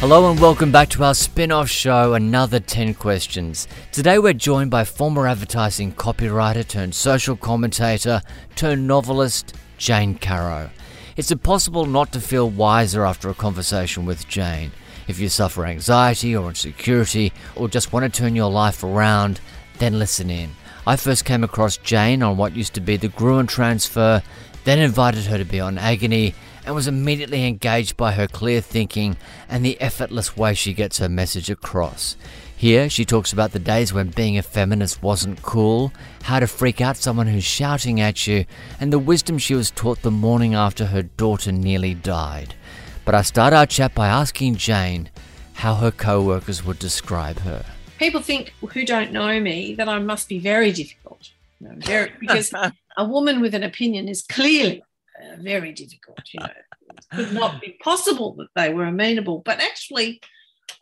Hello and welcome back to our spin off show, Another 10 Questions. Today we're joined by former advertising copywriter turned social commentator turned novelist, Jane Caro. It's impossible not to feel wiser after a conversation with Jane. If you suffer anxiety or insecurity or just want to turn your life around, then listen in. I first came across Jane on what used to be the Gruen transfer, then invited her to be on Agony and was immediately engaged by her clear thinking and the effortless way she gets her message across. Here, she talks about the days when being a feminist wasn't cool, how to freak out someone who's shouting at you, and the wisdom she was taught the morning after her daughter nearly died. But I start our chat by asking Jane how her co workers would describe her. People think who don't know me that I must be very difficult. You know, very, because a woman with an opinion is clearly very difficult. You know, it could not be possible that they were amenable. But actually,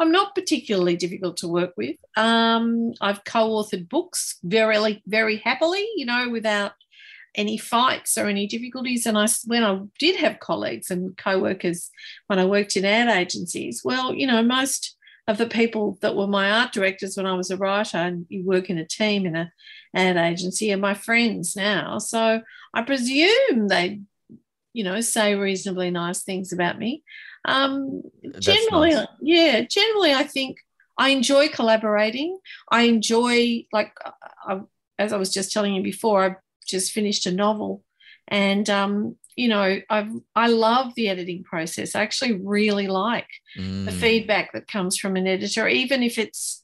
I'm not particularly difficult to work with. Um, I've co-authored books very, very happily. You know, without any fights or any difficulties. And I, when I did have colleagues and co-workers when I worked in ad agencies, well, you know, most of the people that were my art directors when I was a writer, and you work in a team in a ad agency, are my friends now. So I presume they you know, say reasonably nice things about me. Um, generally, nice. yeah, generally, I think I enjoy collaborating. I enjoy, like, I, as I was just telling you before, I've just finished a novel, and um, you know, I I love the editing process. I actually really like mm. the feedback that comes from an editor, even if it's uh,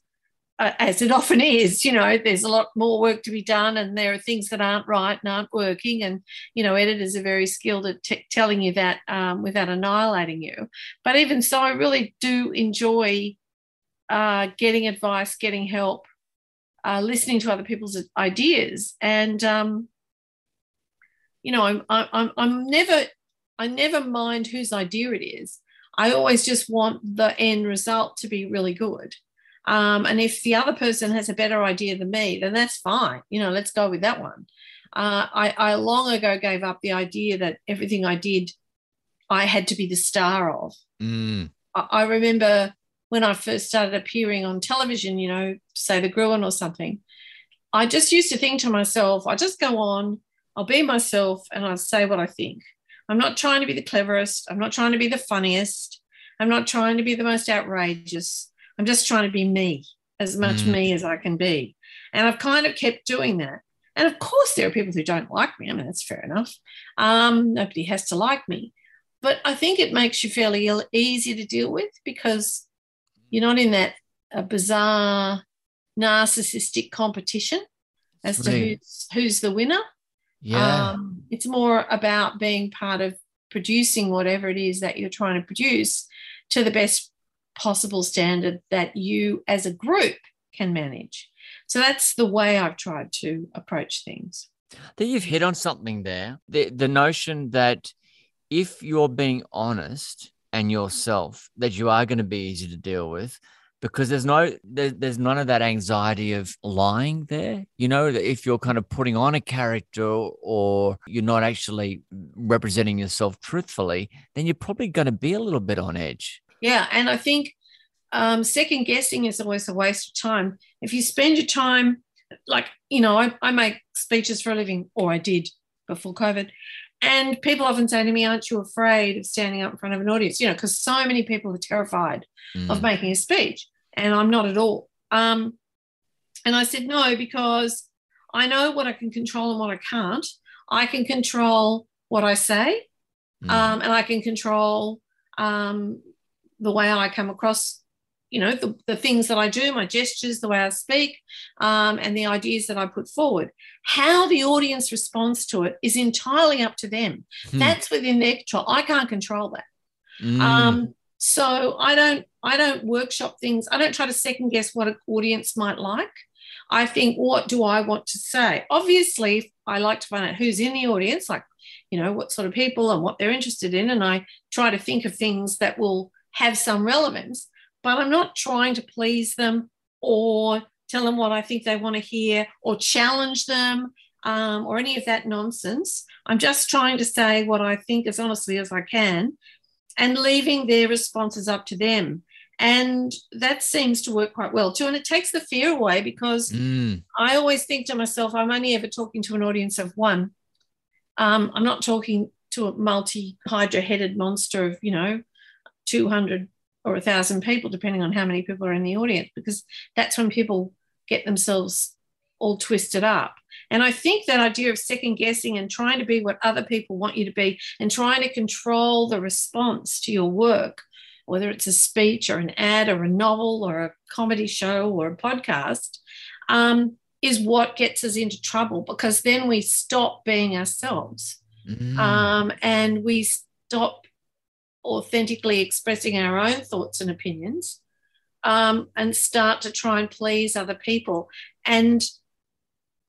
as it often is, you know, there's a lot more work to be done, and there are things that aren't right and aren't working. And you know, editors are very skilled at t- telling you that um, without annihilating you. But even so, I really do enjoy uh, getting advice, getting help, uh, listening to other people's ideas, and um, you know, I'm I'm I'm never I never mind whose idea it is. I always just want the end result to be really good. Um, and if the other person has a better idea than me, then that's fine. You know, let's go with that one. Uh, I, I long ago gave up the idea that everything I did, I had to be the star of. Mm. I, I remember when I first started appearing on television, you know, say the Gruen or something, I just used to think to myself, I just go on, I'll be myself, and I'll say what I think. I'm not trying to be the cleverest. I'm not trying to be the funniest. I'm not trying to be the most outrageous. I'm just trying to be me, as much mm. me as I can be. And I've kind of kept doing that. And of course, there are people who don't like me. I mean, that's fair enough. Um, nobody has to like me. But I think it makes you fairly easy to deal with because you're not in that uh, bizarre narcissistic competition as to who's, who's the winner. Yeah. Um, it's more about being part of producing whatever it is that you're trying to produce to the best possible standard that you as a group can manage. So that's the way I've tried to approach things. That you've hit on something there. The the notion that if you're being honest and yourself, that you are going to be easy to deal with because there's no there, there's none of that anxiety of lying there you know that if you're kind of putting on a character or you're not actually representing yourself truthfully then you're probably going to be a little bit on edge yeah, and I think um, second guessing is always a waste of time. If you spend your time, like, you know, I, I make speeches for a living, or I did before COVID. And people often say to me, Aren't you afraid of standing up in front of an audience? You know, because so many people are terrified mm. of making a speech. And I'm not at all. Um, and I said, No, because I know what I can control and what I can't. I can control what I say, mm. um, and I can control um, the way I come across, you know, the, the things that I do, my gestures, the way I speak, um, and the ideas that I put forward. How the audience responds to it is entirely up to them. Hmm. That's within their control. I can't control that. Mm. Um, so I don't I don't workshop things. I don't try to second guess what an audience might like. I think, what do I want to say? Obviously, I like to find out who's in the audience, like, you know, what sort of people and what they're interested in. And I try to think of things that will have some relevance, but I'm not trying to please them or tell them what I think they want to hear or challenge them um, or any of that nonsense. I'm just trying to say what I think as honestly as I can and leaving their responses up to them. And that seems to work quite well too. And it takes the fear away because Mm. I always think to myself, I'm only ever talking to an audience of one. Um, I'm not talking to a multi hydra headed monster of, you know, 200 or 1,000 people, depending on how many people are in the audience, because that's when people get themselves all twisted up. And I think that idea of second guessing and trying to be what other people want you to be and trying to control the response to your work, whether it's a speech or an ad or a novel or a comedy show or a podcast, um, is what gets us into trouble because then we stop being ourselves Mm. um, and we stop authentically expressing our own thoughts and opinions um, and start to try and please other people. And,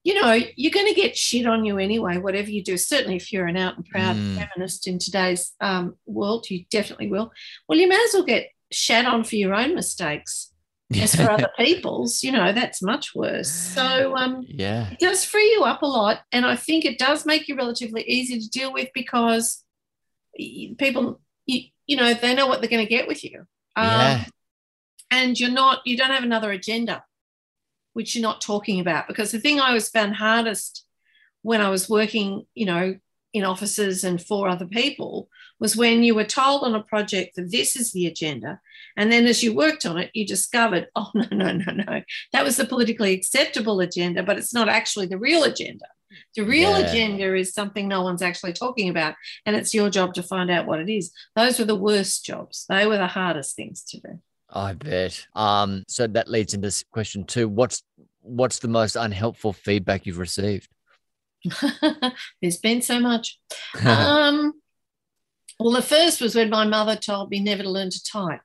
you know, you're going to get shit on you anyway, whatever you do. Certainly, if you're an out and proud Mm. feminist in today's um, world, you definitely will. Well, you may as well get shat on for your own mistakes as for other people's. You know, that's much worse. So, um, yeah. it does free you up a lot and i think it does make you relatively easy to deal with because people you, you know they know what they're going to get with you um, Yeah. and you're not you don't have another agenda which you're not talking about because the thing i always found hardest when i was working you know in offices and for other people was when you were told on a project that this is the agenda and then as you worked on it you discovered oh no no no no that was the politically acceptable agenda, but it's not actually the real agenda. The real Yeah. agenda is something no one's actually talking about, and it's your job to find out what it is. Those were the worst jobs. They were the hardest things to do. I bet. Um, so that leads into question two. What's what's the most unhelpful feedback you've received? There's been so much. Um, well, the first was when my mother told me never to learn to type.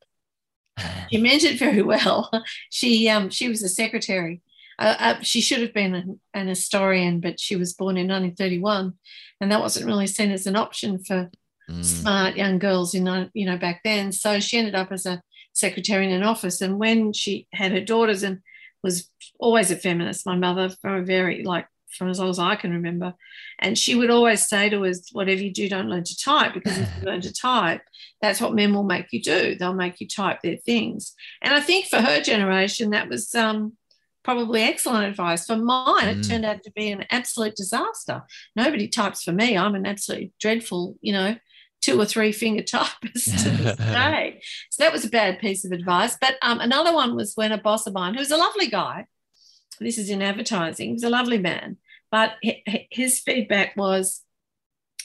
She meant it very well. She um, she was a secretary. Uh, uh, she should have been an, an historian, but she was born in 1931, and that wasn't really seen as an option for Mm. smart young girls in uh, you know back then. So she ended up as a secretary in an office. And when she had her daughters and was always a feminist, my mother from a very like from as long as I can remember, and she would always say to us, "Whatever you do, don't learn to type because if you learn to type, that's what men will make you do. They'll make you type their things." And I think for her generation, that was um, probably excellent advice. For mine, it Mm. turned out to be an absolute disaster. Nobody types for me. I'm an absolutely dreadful, you know, two or three finger typist to this day. So that was a bad piece of advice. But um, another one was when a boss of mine, who's a lovely guy, this is in advertising, he's a lovely man, but hi- hi- his feedback was,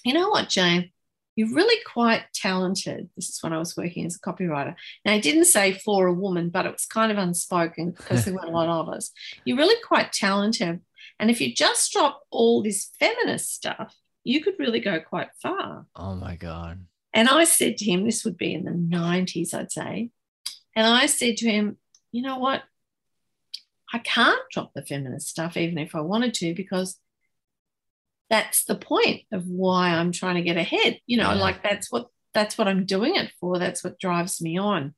you know what, Jane, you're really quite talented. This is when I was working as a copywriter. Now, he didn't say for a woman, but it was kind of unspoken because there weren't a lot of us. You're really quite talented. And if you just drop all this feminist stuff, you could really go quite far. oh my god. And I said to him, this would be in the 90s, I'd say. And I said to him, you know what? I can't drop the feminist stuff even if I wanted to, because that's the point of why I'm trying to get ahead. You know, Yeah. like that's what that's what I'm doing it for. That's what drives me on.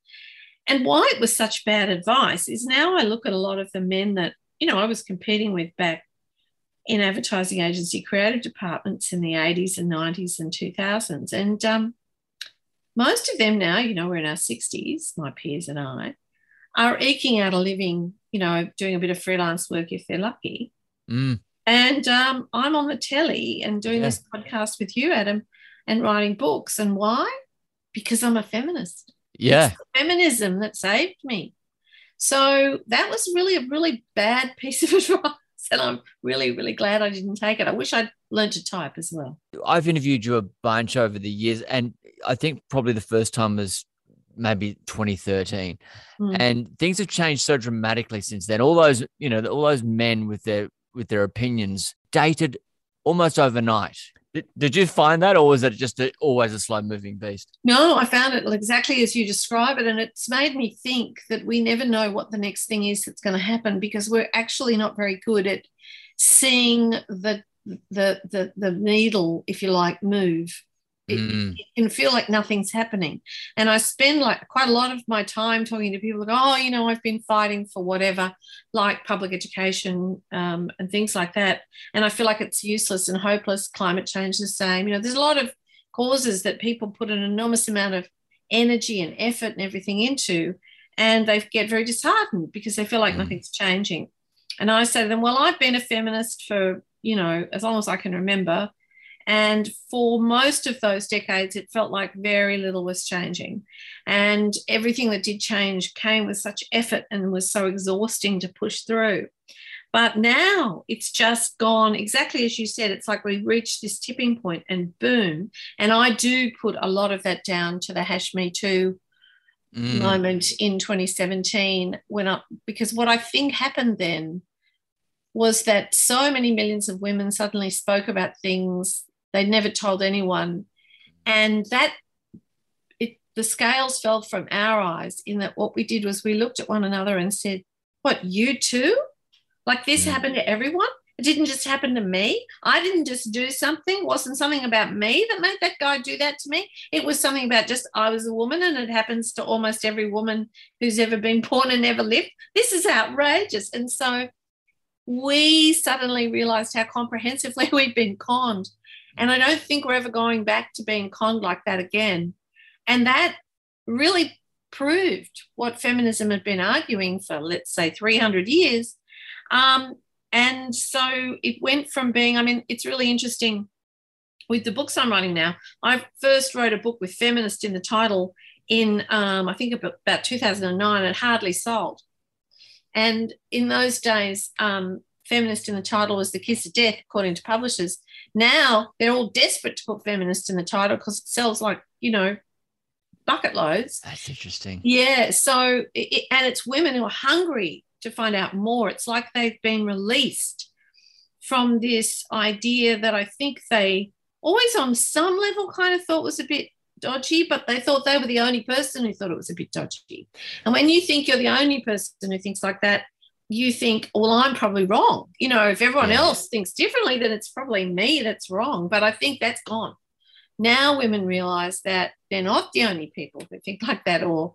And why it was such bad advice is now I look at a lot of the men that, you know, I was competing with back in advertising agency creative departments in the 80s and 90s and 2000s. And um, most of them now, you know, we're in our 60s, my peers and I, are eking out a living, you know, doing a bit of freelance work if they're lucky. Mm. And um, I'm on the telly and doing Yeah. this podcast with you, Adam, and writing books. And why? Because I'm a feminist Yeah. feminism that saved me. So that was really a really bad piece of advice. And I'm really, really glad I didn't take it. I wish I'd learned to type as well. I've interviewed you a bunch over the years, and I think probably the first time was maybe 2013. Mm. And things have changed so dramatically since then. All those, you know, all those men with their with their opinions dated almost overnight. Did, did you find that, or was it just a, always a slow moving beast? No, I found it exactly as you describe it. And it's made me think that we never know what the next thing is that's going to happen because we're actually not very good at seeing the the the, the needle, if you like, move. It, Mm. it can feel like nothing's happening. And I spend like quite a lot of my time talking to people like, oh, you know, I've been fighting for whatever, like public education um, and things like that. And I feel like it's useless and hopeless. Climate change the same. You know, there's a lot of causes that people put an enormous amount of energy and effort and everything into. and they get very disheartened because they feel like mm. nothing's changing. And I say to them, Well, I've been a feminist for, you know, as long as I can remember. And for most of those decades, it felt like very little was changing. And everything that did change came with such effort and was so exhausting to push through. But now it's just gone exactly as you said. It's like we reached this tipping point and boom. And I do put a lot of that down to the Hash Me Too mm. moment in 2017 when I, because what I think happened then was that so many millions of women suddenly spoke about things they'd never told anyone. And that it, the scales fell from our eyes in that what we did was we looked at one another and said, What, you too? Like this mm. happened to everyone. It didn't just happen to me. I didn't just do something. It wasn't something about me that made that guy do that to me. It was something about just I was a woman and it happens to almost every woman who's ever been born and ever lived. This is outrageous. And so we suddenly realized how comprehensively we'd been conned. And I don't think we're ever going back to being conned like that again. And that really proved what feminism had been arguing for, let's say, 300 years um, and so it went from being, I mean, it's really interesting with the books I'm writing now. I first wrote a book with feminist in the title in, um, I think, about 2009. It hardly sold. And in those days, um, feminist in the title was the kiss of death, according to publishers. Now they're all desperate to put feminist in the title because it sells like, you know, bucket loads. That's interesting. Yeah. So, it, and it's women who are hungry to find out more. It's like they've been released from this idea that I think they always, on some level, kind of thought was a bit dodgy, but they thought they were the only person who thought it was a bit dodgy. And when you think you're the only person who thinks like that, you think, well, I'm probably wrong. You know, if everyone yeah. else thinks differently, then it's probably me that's wrong. But I think that's gone. Now women realize that they're not the only people who think like that or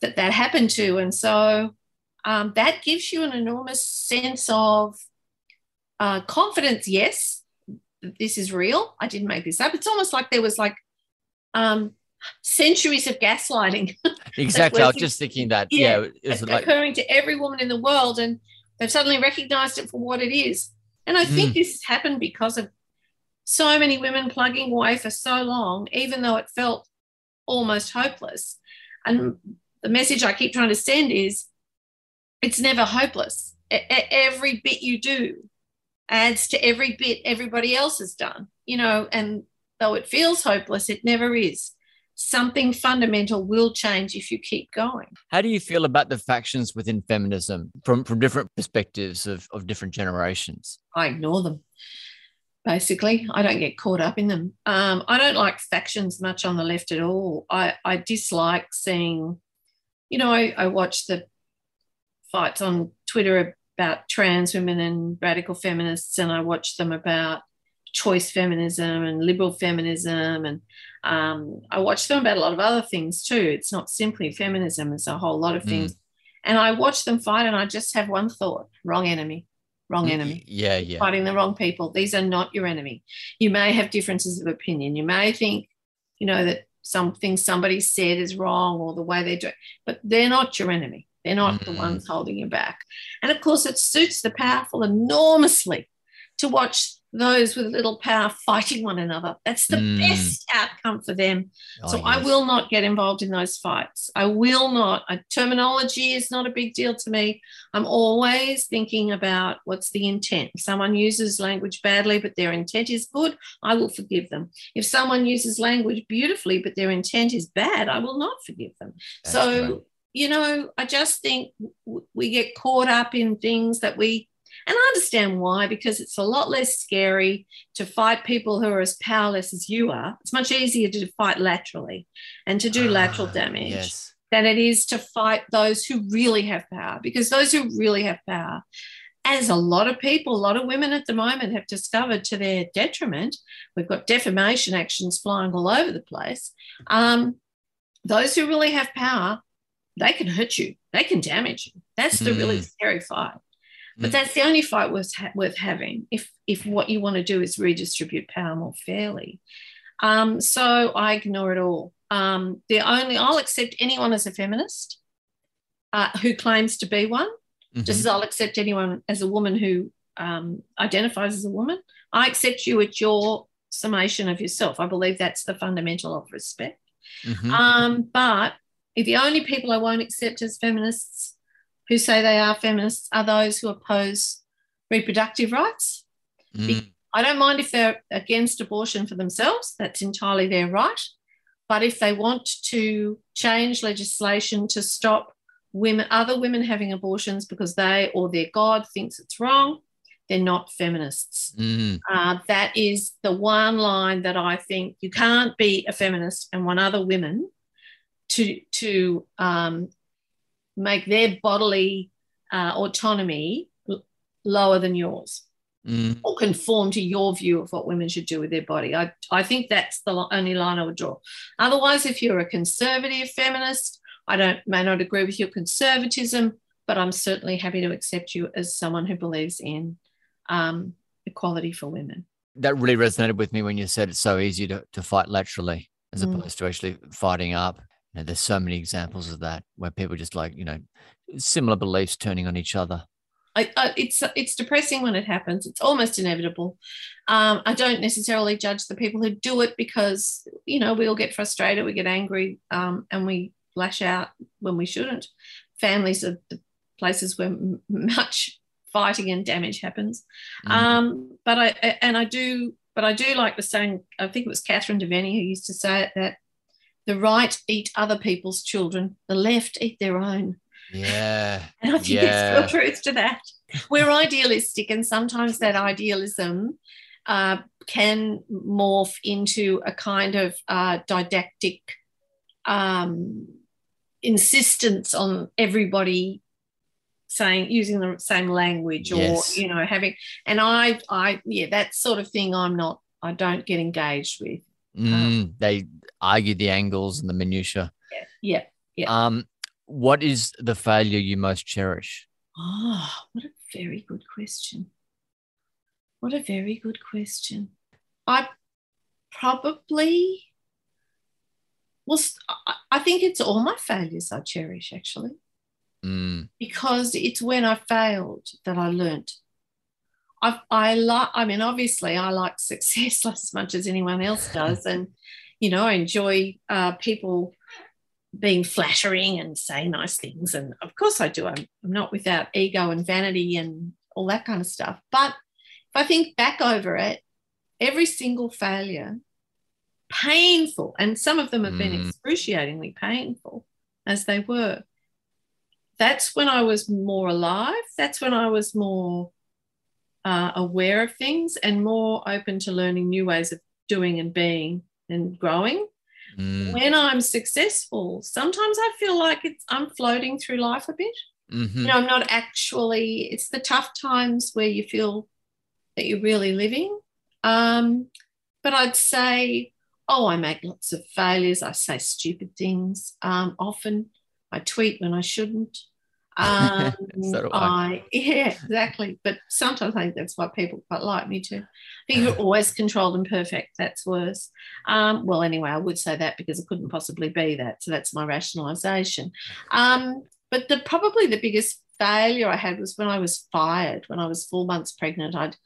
that that happened to. And so um, that gives you an enormous sense of uh, confidence. Yes, this is real. I didn't make this up. It's almost like there was like um, centuries of gaslighting. exactly. I was just thinking that. Yeah, yeah it's like- occurring to every woman in the world, and they've suddenly recognized it for what it is. And I think mm. this happened because of so many women plugging away for so long, even though it felt almost hopeless. And the message I keep trying to send is it's never hopeless. Every bit you do adds to every bit everybody else has done, you know, and though it feels hopeless, it never is. Something fundamental will change if you keep going. How do you feel about the factions within feminism from, from different perspectives of, of different generations? I ignore them basically. I don't get caught up in them. Um, I don't like factions much on the left at all. I, I dislike seeing, you know, I, I watch the fights on Twitter about trans women and radical feminists, and I watch them about choice feminism and liberal feminism, and um, I watch them about a lot of other things too. It's not simply feminism; it's a whole lot of mm. things. And I watch them fight, and I just have one thought: wrong enemy, wrong enemy. Yeah, yeah. Fighting the wrong people. These are not your enemy. You may have differences of opinion. You may think, you know, that something somebody said is wrong or the way they do it, but they're not your enemy. They're not mm-hmm. the ones holding you back. And of course, it suits the powerful enormously to watch those with little power fighting one another. That's the mm. best outcome for them. Oh, so yes. I will not get involved in those fights. I will not. A terminology is not a big deal to me. I'm always thinking about what's the intent. If someone uses language badly, but their intent is good, I will forgive them. If someone uses language beautifully, but their intent is bad, I will not forgive them. That's so right you know, I just think we get caught up in things that we, and I understand why, because it's a lot less scary to fight people who are as powerless as you are. It's much easier to fight laterally and to do ah, lateral damage yes. than it is to fight those who really have power, because those who really have power, as a lot of people, a lot of women at the moment have discovered to their detriment, we've got defamation actions flying all over the place. Um, those who really have power they can hurt you, they can damage you. That's the mm. really scary fight. But mm. that's the only fight worth, ha- worth having if, if what you want to do is redistribute power more fairly. Um, so I ignore it all. Um, the only I'll accept anyone as a feminist uh, who claims to be one, Mhm. just as I'll accept anyone as a woman who um, identifies as a woman. I accept you at your summation of yourself. I believe that's the fundamental of respect. Mhm. Um, but the only people I won't accept as feminists who say they are feminists are those who oppose reproductive rights. Mm. I don't mind if they're against abortion for themselves, that's entirely their right. But if they want to change legislation to stop women, other women having abortions because they or their God thinks it's wrong, they're not feminists. Mm. Uh, that is the one line that I think you can't be a feminist and want other women to to um, make their bodily uh, autonomy l- lower than yours Mm. or conform to your view of what women should do with their body. I, I think that's the only line I would draw. Otherwise, if you're a conservative feminist, I don't may not agree with your conservatism, but I'm certainly happy to accept you as someone who believes in um, equality for women. That really resonated with me when you said it's so easy to, to fight laterally as Mm. opposed to actually fighting up. Know, there's so many examples of that where people just like, you know, similar beliefs turning on each other. I, I, it's it's depressing when it happens. It's almost inevitable. Um, I don't necessarily judge the people who do it because you know we all get frustrated, we get angry, um, and we lash out when we shouldn't. Families are the places where m- much fighting and damage happens. Mm. Um, but I and I do, but I do like the saying. I think it was Catherine Deveny who used to say it that the right eat other people's children, the left eat their own. yeah. And I think Yeah. there's real truth to that. We're idealistic, and sometimes that idealism uh, can morph into a kind of uh, didactic um, insistence on everybody saying using the same language or Yes. you know having and I I yeah that sort of thing I'm not I don't get engaged with. Mm. They argue the angles and the minutia. Yeah. Yeah. Um, what is the failure you most cherish? Oh, what a very good question. What a very good question. I probably, well, I think it's all my failures I cherish actually, Mm. because it's when I failed that I learnt. I, I like, I mean, obviously, I like success as much as anyone else does. And, you know, I enjoy uh, people being flattering and saying nice things. And of course I do. I'm, I'm not without ego and vanity and all that kind of stuff. But if I think back over it, every single failure, painful, and some of them have been Mm. excruciatingly painful as they were. That's when I was more alive. That's when I was more uh, aware of things and more open to learning new ways of doing and being and growing Mm. when I'm successful, sometimes I feel like it's I'm floating through life a bit. Mhm. You know, I'm not actually. It's the tough times where you feel that you're really living. Um, but I'd say, oh, I make lots of failures. I say stupid things. Um, often I tweet when I shouldn't. Um, So do I. yeah, exactly. But sometimes I think that's why people quite like me too. I think you're always controlled and perfect. That's worse. Um, well, anyway, I would say that because it couldn't possibly be that. So that's my rationalization. Um, but the probably the biggest failure I had was when I was fired, when I was four months pregnant. I'd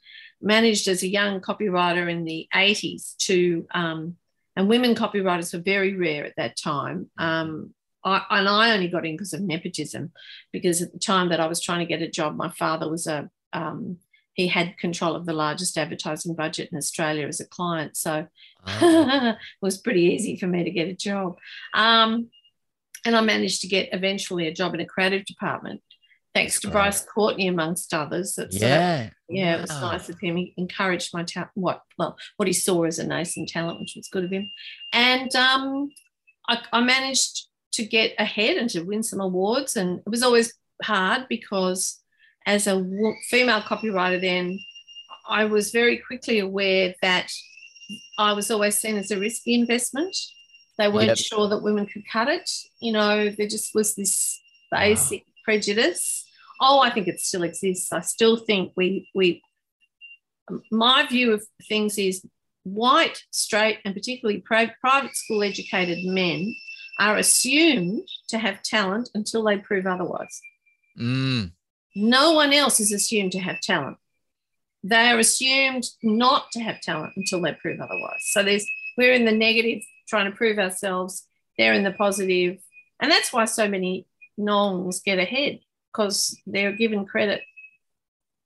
managed as a young copywriter in the 80s to, um, and women copywriters were very rare at that time. Um, I, and I only got in because of nepotism, because at the time that I was trying to get a job, my father was a um, he had control of the largest advertising budget in Australia as a client, so Ah. it was pretty easy for me to get a job. Um, and I managed to get eventually a job in a creative department, thanks to Bryce Courtenay, amongst others. That's, uh, yeah. yeah, it was nice of him. He encouraged my talent, what well, what he saw as a nascent talent, which was good of him. And um, I, I managed to get ahead and to win some awards. And it was always hard because as a female copywriter, then I was very quickly aware that I was always seen as a risky investment. They weren't Yep. sure that women could cut it. You know, there just was this basic prejudice. Oh, I think it still exists. I still think we we um, my view of things is white, straight, and particularly private school educated men are assumed to have talent until they prove otherwise. Mm. No one else is assumed to have talent. They are assumed not to have talent until they prove otherwise. So there's we're in the negative trying to prove ourselves. They're in the positive, and that's why so many nongs get ahead because they're given credit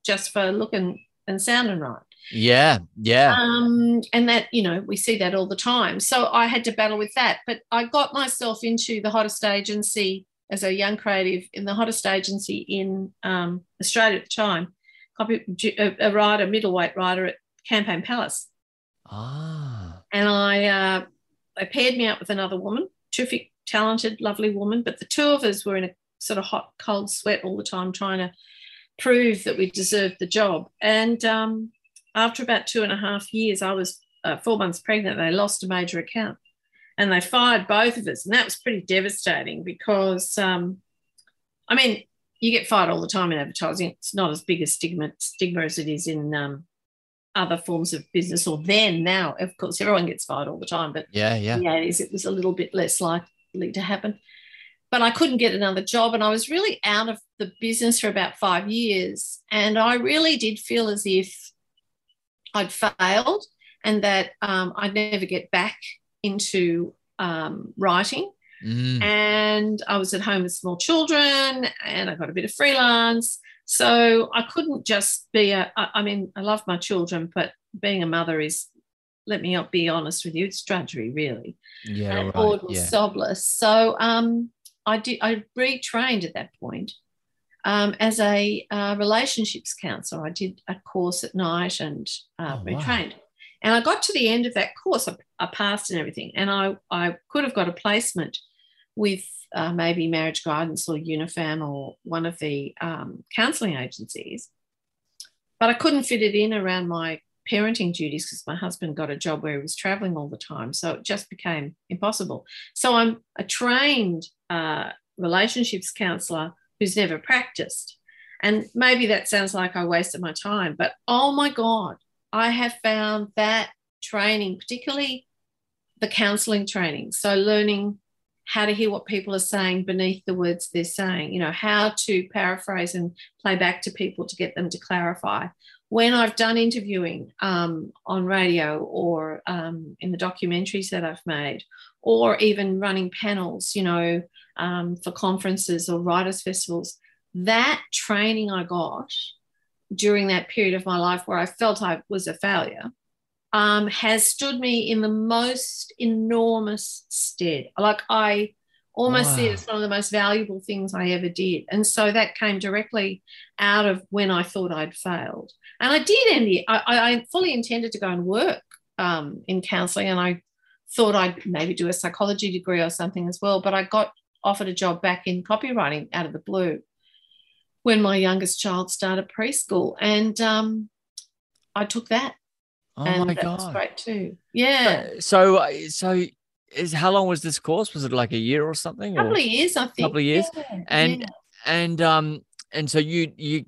just for looking and sounding right. Yeah, yeah. Um, and that, you know, we see that all the time. So I had to battle with that. But I got myself into the hottest agency as a young creative in the hottest agency in um, Australia at the time, a, writer, middleweight writer at Campaign Palace. Ah. And I, uh, they paired me up with another woman, terrific, talented, lovely woman. But the two of us were in a sort of hot, cold sweat all the time, trying to prove that we deserved the job. And um, after about two and a half years, I was uh, four months pregnant. They lost a major account and they fired both of us. And that was pretty devastating because, um, I mean, you get fired all the time in advertising. It's not as big a stigma, stigma as it is in um, other forms of business or then now. Of course, everyone gets fired all the time, but yeah, yeah. Yeah, it was a little bit less likely to happen. But I couldn't get another job, and I was really out of the business for about five years. And I really did feel as if I'd failed and that um, I'd never get back into um, writing. Mm. And I was at home with small children and I got a bit of freelance. So I couldn't just be a, I, I mean, I love my children, but being a mother is, let me be honest with you, it's drudgery, really. Yeah. And right. bored was yeah. sobless. So um, I did, I retrained at that point um, as a uh, relationships counselor. I did a course at night and uh, Oh, wow. retrained. And I got to the end of that course, I, I passed and everything, and I, I could have got a placement with uh, maybe Marriage Guidance or Unifam or one of the um, counselling agencies, but I couldn't fit it in around my parenting duties because my husband got a job where he was traveling all the time. So it just became impossible. So I'm a trained uh, relationships counsellor who's never practiced. And maybe that sounds like I wasted my time, but oh my God, I have found that training, particularly the counseling training. So learning how to hear what people are saying beneath the words they're saying, you know, how to paraphrase and play back to people to get them to clarify. When I've done interviewing um, on radio or um, in the documentaries that I've made, or even running panels, you know, um, for conferences or writers' festivals, that training I got during that period of my life where I felt I was a failure um, has stood me in the most enormous stead. Like I almost see Wow. it as one of the most valuable things I ever did. And so that came directly out of when I thought I'd failed. And I did end it. I, I fully intended to go and work um, in counselling and I thought I'd maybe do a psychology degree or something as well. But I got offered a job back in copywriting out of the blue when my youngest child started preschool. And um, I took that. Oh and my that was god. great too. Yeah. So uh, so is how long was this course? Was it like a year or something? A couple Or, of years, I think. Couple of years. Yeah, And- yeah. and um and so you you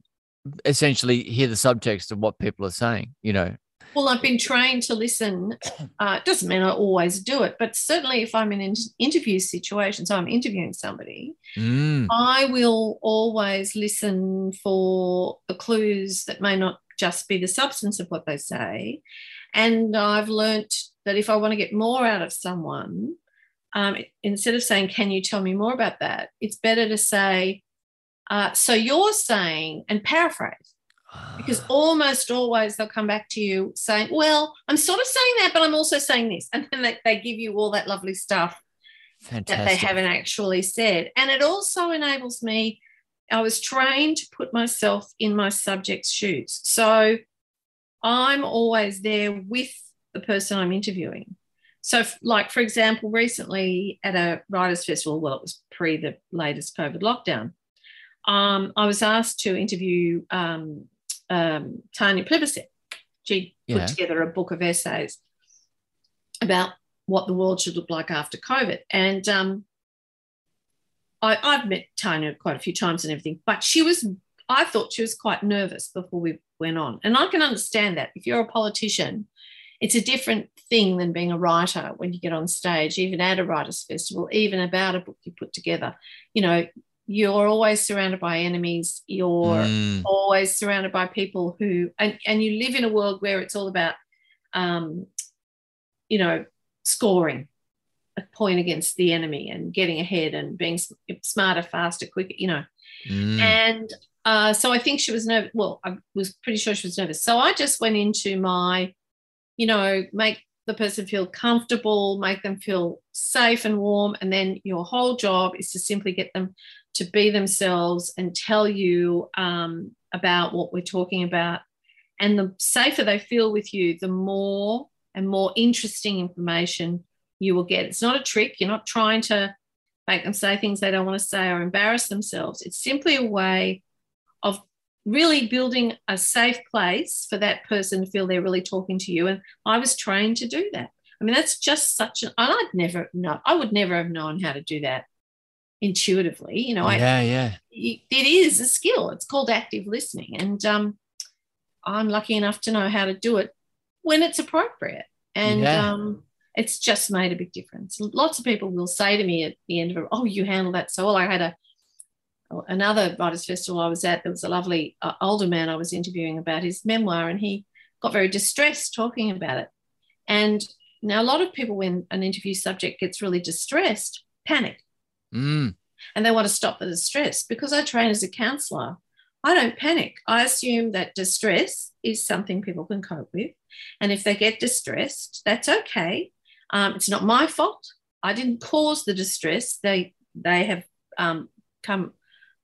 essentially hear the subtext of what people are saying. You know. Well, I've been trained to listen. Uh, it doesn't mean I always do it, but certainly if I'm in an interview situation, so I'm interviewing somebody, Mm. I will always listen for the clues that may not just be the substance of what they say. And I've learnt that if I want to get more out of someone, um, instead of saying, Can you tell me more about that? It's better to say, uh, So you're saying, and paraphrase because almost always they'll come back to you saying, Well, I'm sort of saying that, but I'm also saying this. And then they, they give you all that lovely stuff fantastic. that they haven't actually said. And it also enables me, I was trained to put myself in my subject's shoes. So I'm always there with the person I'm interviewing. So, like, for example, recently at a writers' festival, well, it was pre the latest COVID lockdown, um, I was asked to interview um, um, Tanya Plibersek. She put Yeah. together a book of essays about what the world should look like after COVID. And um, I, I've met Tanya quite a few times and everything, but she was, I thought she was quite nervous before we went on. And I can understand that. If you're a politician, it's a different thing than being a writer when you get on stage, even at a writers' festival, even about a book you put together. You know, you're always surrounded by enemies. You're mm. always surrounded by people who, and, and you live in a world where it's all about, um, you know, scoring a point against the enemy and getting ahead and being smarter, faster, quicker, you know. Mm. And uh, so I think she was nervous. Well, I was pretty sure she was nervous. So I just went into my, you know, make the person feel comfortable, make them feel safe and warm. And then your whole job is to simply get them to be themselves and tell you um, about what we're talking about. And the safer they feel with you, the more and more interesting information you will get. It's not a trick. You're not trying to make them say things they don't want to say or embarrass themselves. It's simply a way really building a safe place for that person to feel they're really talking to you. And I was trained to do that. I mean, that's just such an, I'd never know, I would never have known how to do that intuitively. You know, yeah, I, yeah. It is a skill. It's called active listening. And um, I'm lucky enough to know how to do it when it's appropriate. And yeah. um, it's just made a big difference. Lots of people will say to me at the end of it, "Oh, you handle that so well." I had a another writers festival I was at. There was a lovely uh, older man I was interviewing about his memoir, and he got very distressed talking about it. And now a lot of people, when an interview subject gets really distressed, panic, mm. and they want to stop the distress. Because I train as a counsellor, I don't panic. I assume that distress is something people can cope with, and if they get distressed, that's okay. Um, it's not my fault. I didn't cause the distress. They they have um, come.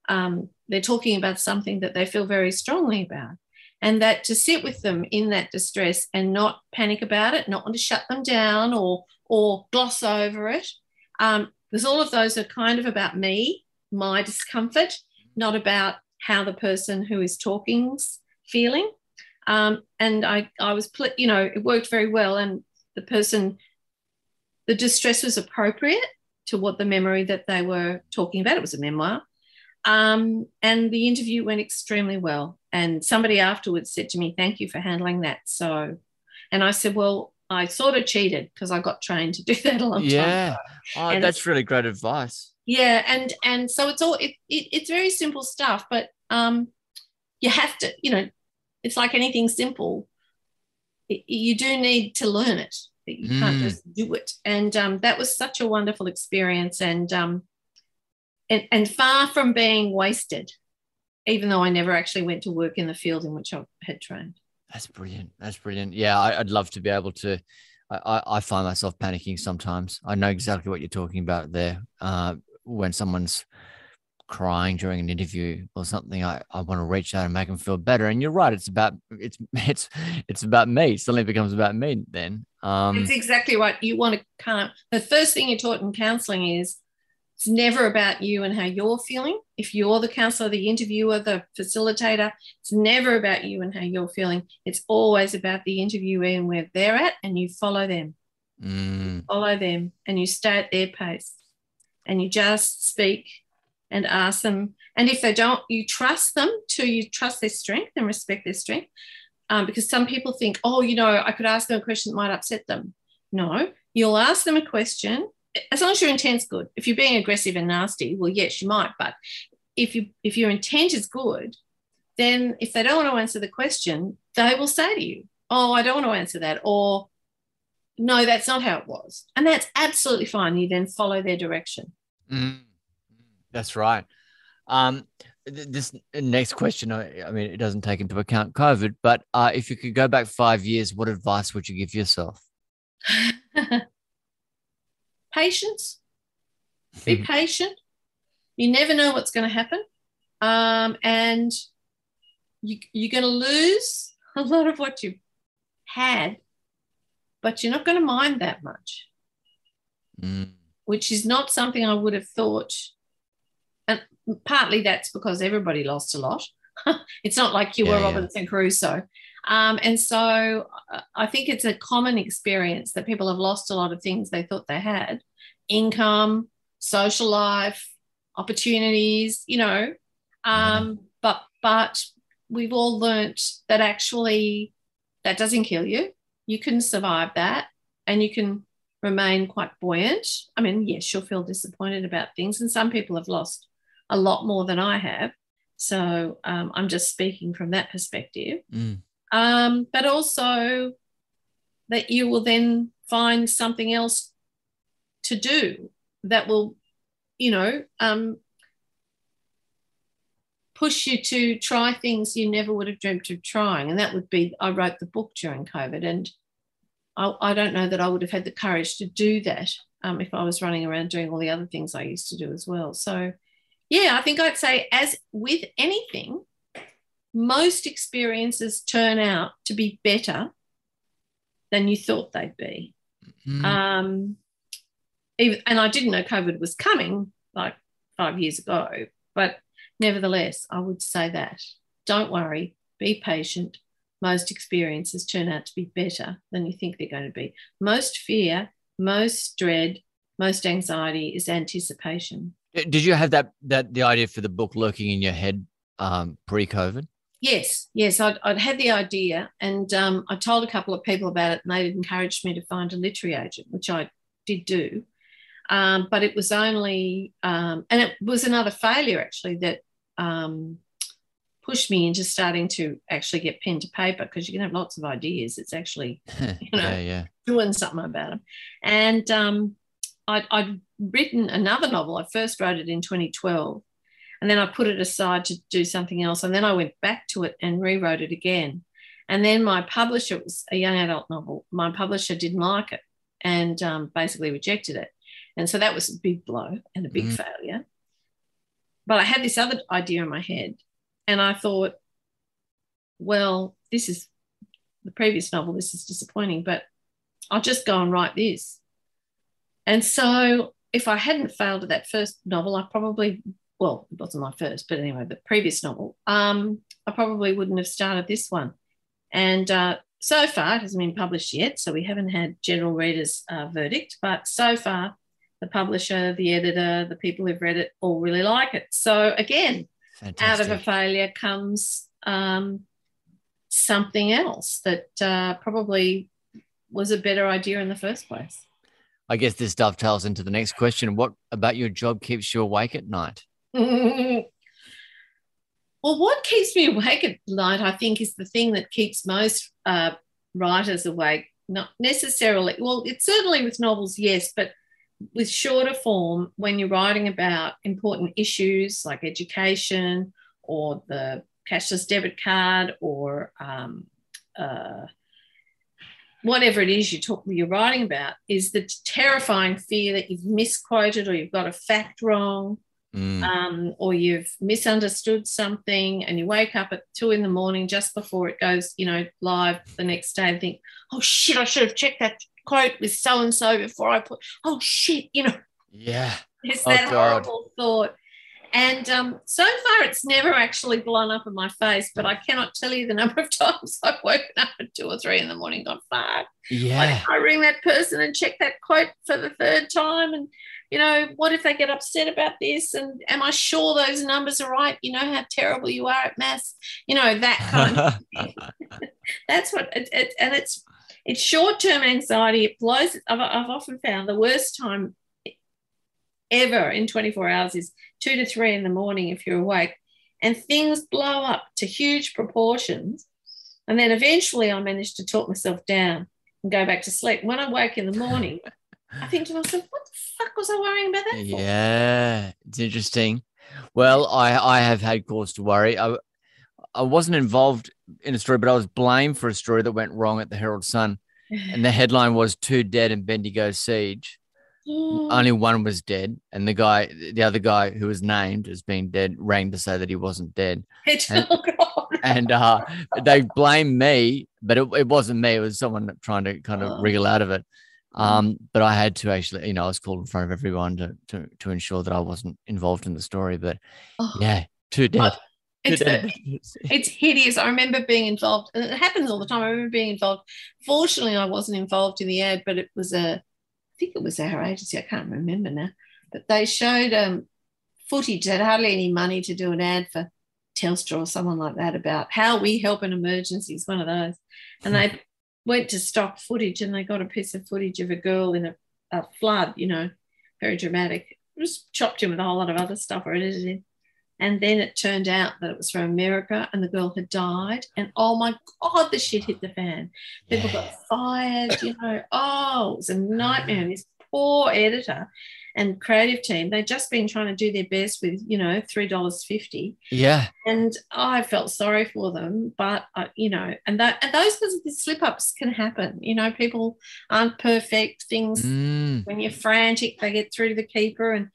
Um, they're talking about something that they feel very strongly about, and that to sit with them in that distress and not panic about it, not want to shut them down or or gloss over it, um, because all of those are kind of about me, my discomfort, not about how the person who is talking's feeling. Um, and I, I was, you know, it worked very well. And the person the distress was appropriate to what the memory that they were talking about. It was a memoir. Um, and the interview went extremely well. And somebody afterwards said to me, Thank you for handling that. So, and I said, Well, I sort of cheated because I got trained to do that a long yeah. time Yeah. Oh, that's really great advice. Yeah. And and so it's all it, it it's very simple stuff, but um you have to, you know, it's like anything simple. It, you do need to learn it you mm. can't just do it. And um, that was such a wonderful experience, and um, and, and far from being wasted, even though I never actually went to work in the field in which I had trained. That's brilliant. That's brilliant. Yeah, I, would love to be able to. I, I find myself panicking sometimes. I know exactly what you're talking about there. Uh, when someone's crying during an interview or something i, I want to reach out and make them feel better and you're right it's about it's it's it's about me suddenly it becomes about me then um it's exactly right you want to of the first thing you're taught in counseling is it's never about you and how you're feeling if you're the counselor the interviewer the facilitator it's never about you and how you're feeling it's always about the interviewee and where they're at and you follow them mm. follow them and you stay at their pace and you just speak and ask them. And if they don't, you trust them to you trust their strength and respect their strength. Um, because some people think, oh, you know, I could ask them a question that might upset them. No, you'll ask them a question as long as your intent's good. If you're being aggressive and nasty, well, yes, you might. But if you if your intent is good, then if they don't want to answer the question, they will say to you, "Oh, I don't want to answer that," or "No, that's not how it was," and that's absolutely fine. You then follow their direction. Mm. That's right. Um, this next question, I, I, mean, it doesn't take into account COVID, but uh, if you could go back five years, what advice would you give yourself? Patience. Be patient. You never know what's going to happen. Um, and you, you're going to lose a lot of what you've had, but you're not going to mind that much, mm. which is not something I would have thought and partly that's because everybody lost a lot. it's not like you yeah, were Robinson yeah. Crusoe. Um, and so uh, I think it's a common experience that people have lost a lot of things they thought they had income, social life, opportunities, you know. Um. But but we've all learnt that actually that doesn't kill you. you can survive that and you can remain quite buoyant. I mean, yes, you'll feel disappointed about things, and some people have lost a lot more than I have. So um, I'm just speaking from that perspective. Mm. Um, but also that you will then find something else to do that will, you know, um, push you to try things you never would have dreamt of trying. And that would be, I wrote the book during COVID, and I, I don't know that I would have had the courage to do that um, if I was running around doing all the other things I used to do as well. So, yeah, I think I'd say, as with anything, most experiences turn out to be better than you thought they'd be. Mm. Um, even, and I didn't know COVID was coming like five years ago, but nevertheless, I would say that. Don't worry, be patient. Most experiences turn out to be better than you think they're going to be. Most fear, most dread, most anxiety is anticipation. Did you have that that the idea for the book lurking in your head um, pre-COVID? Yes, yes, I'd, I'd had the idea, and um, I told a couple of people about it, and they'd encouraged me to find a literary agent, which I did do. Um, but it was only, um, and it was another failure actually that um, pushed me into starting to actually get pen to paper because you can have lots of ideas. It's actually, you know, yeah, yeah. doing something about them. And um, I'd, I'd written another novel. I first wrote it in 2012, and then I put it aside to do something else. And then I went back to it and rewrote it again. And then my publisher, it was a young adult novel, my publisher didn't like it and um, basically rejected it. And so that was a big blow and a big Mm. failure. But I had this other idea in my head, and I thought, well, this is the previous novel, this is disappointing, but I'll just go and write this. And so if I hadn't failed at that first novel, I probably, well, it wasn't my first, but anyway, the previous novel, um, I probably wouldn't have started this one. And uh, so far, it hasn't been published yet, so we haven't had general readers' uh, verdict, but so far, the publisher, the editor, the people who've read it all really like it. So again, out of a failure comes um, something else that uh, probably was a better idea in the first place. I guess this dovetails into the next question. What about your job keeps you awake at night? well, what keeps me awake at night, I think, is the thing that keeps most uh, writers awake. Not necessarily, well, it's certainly with novels, yes, but with shorter form, when you're writing about important issues like education or the cashless debit card or um, uh, whatever it is you talk, you're writing about, is the terrifying fear that you've misquoted or you've got a fact wrong Mm. um, or you've misunderstood something and you wake up at two in the morning just before it goes, you know, live the next day and think, oh shit, I should have checked that quote with so and so before I put, oh shit, you know, yeah. it's Oh, that God. horrible thought. And um, so far, it's never actually blown up in my face, but I cannot tell you the number of times I've woken up at two or three in the morning, gone, fuck, Yeah. I ring that person and check that quote for the third time? And, you know, what if they get upset about this? And am I sure those numbers are right? You know how terrible you are at maths? You know, that kind of that's what it, it and it's it's short-term anxiety. It blows. I've, I've often found the worst time ever in 24 hours is two to three in the morning if you're awake, and things blow up to huge proportions. And then eventually, I manage to talk myself down and go back to sleep. When I wake in the morning, I think to myself, "What the fuck was I worrying about that for?" yeah. It's interesting. Well, I, I have had cause to worry. I, I wasn't involved in a story, but I was blamed for a story that went wrong at the Herald Sun. And the headline was Two Dead in Bendigo Siege. Only one was dead. And the guy, the other guy who was named as being dead, rang to say that he wasn't dead. and- and uh, they blamed me, but it, it wasn't me. It was someone trying to kind of Oh. wriggle out of it. Um, but I had to actually, you know, I was called in front of everyone to to to ensure that I wasn't involved in the story. But Oh. yeah, two dead. Two It's, it's hideous. I remember being involved, and it happens all the time. I remember being involved. Fortunately, I wasn't involved in the ad, but it was a, I think it was our agency. I can't remember now, but they showed um, footage. They had hardly any money to do an ad for Telstra or someone like that about how we help in emergencies. One of those, and they went to stock footage and they got a piece of footage of a girl in a, a flood, you know, very dramatic. It was chopped in with a whole lot of other stuff or edited in. And then it turned out that it was from America and the girl had died. And oh my God, the shit hit the fan. People yeah. got fired, you know. Oh, it was a nightmare. And this poor editor and creative team, they'd just been trying to do their best with, you know, $3.50. Yeah. And I felt sorry for them. But, uh, you know, and, that, and those slip ups can happen. You know, people aren't perfect. Things, mm. when you're frantic, they get through to the keeper and,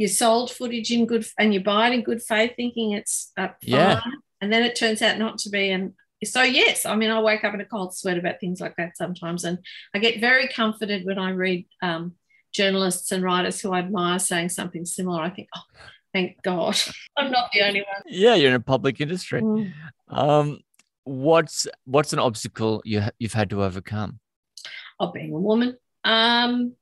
you sold footage in good and you buy it in good faith thinking it's fine yeah. and then it turns out not to be and so yes i mean i wake up in a cold sweat about things like that sometimes and i get very comforted when i read um, journalists and writers who i admire saying something similar i think oh thank god i'm not the only one yeah you're in a public industry mm. um, what's what's an obstacle you you've had to overcome of being a woman um,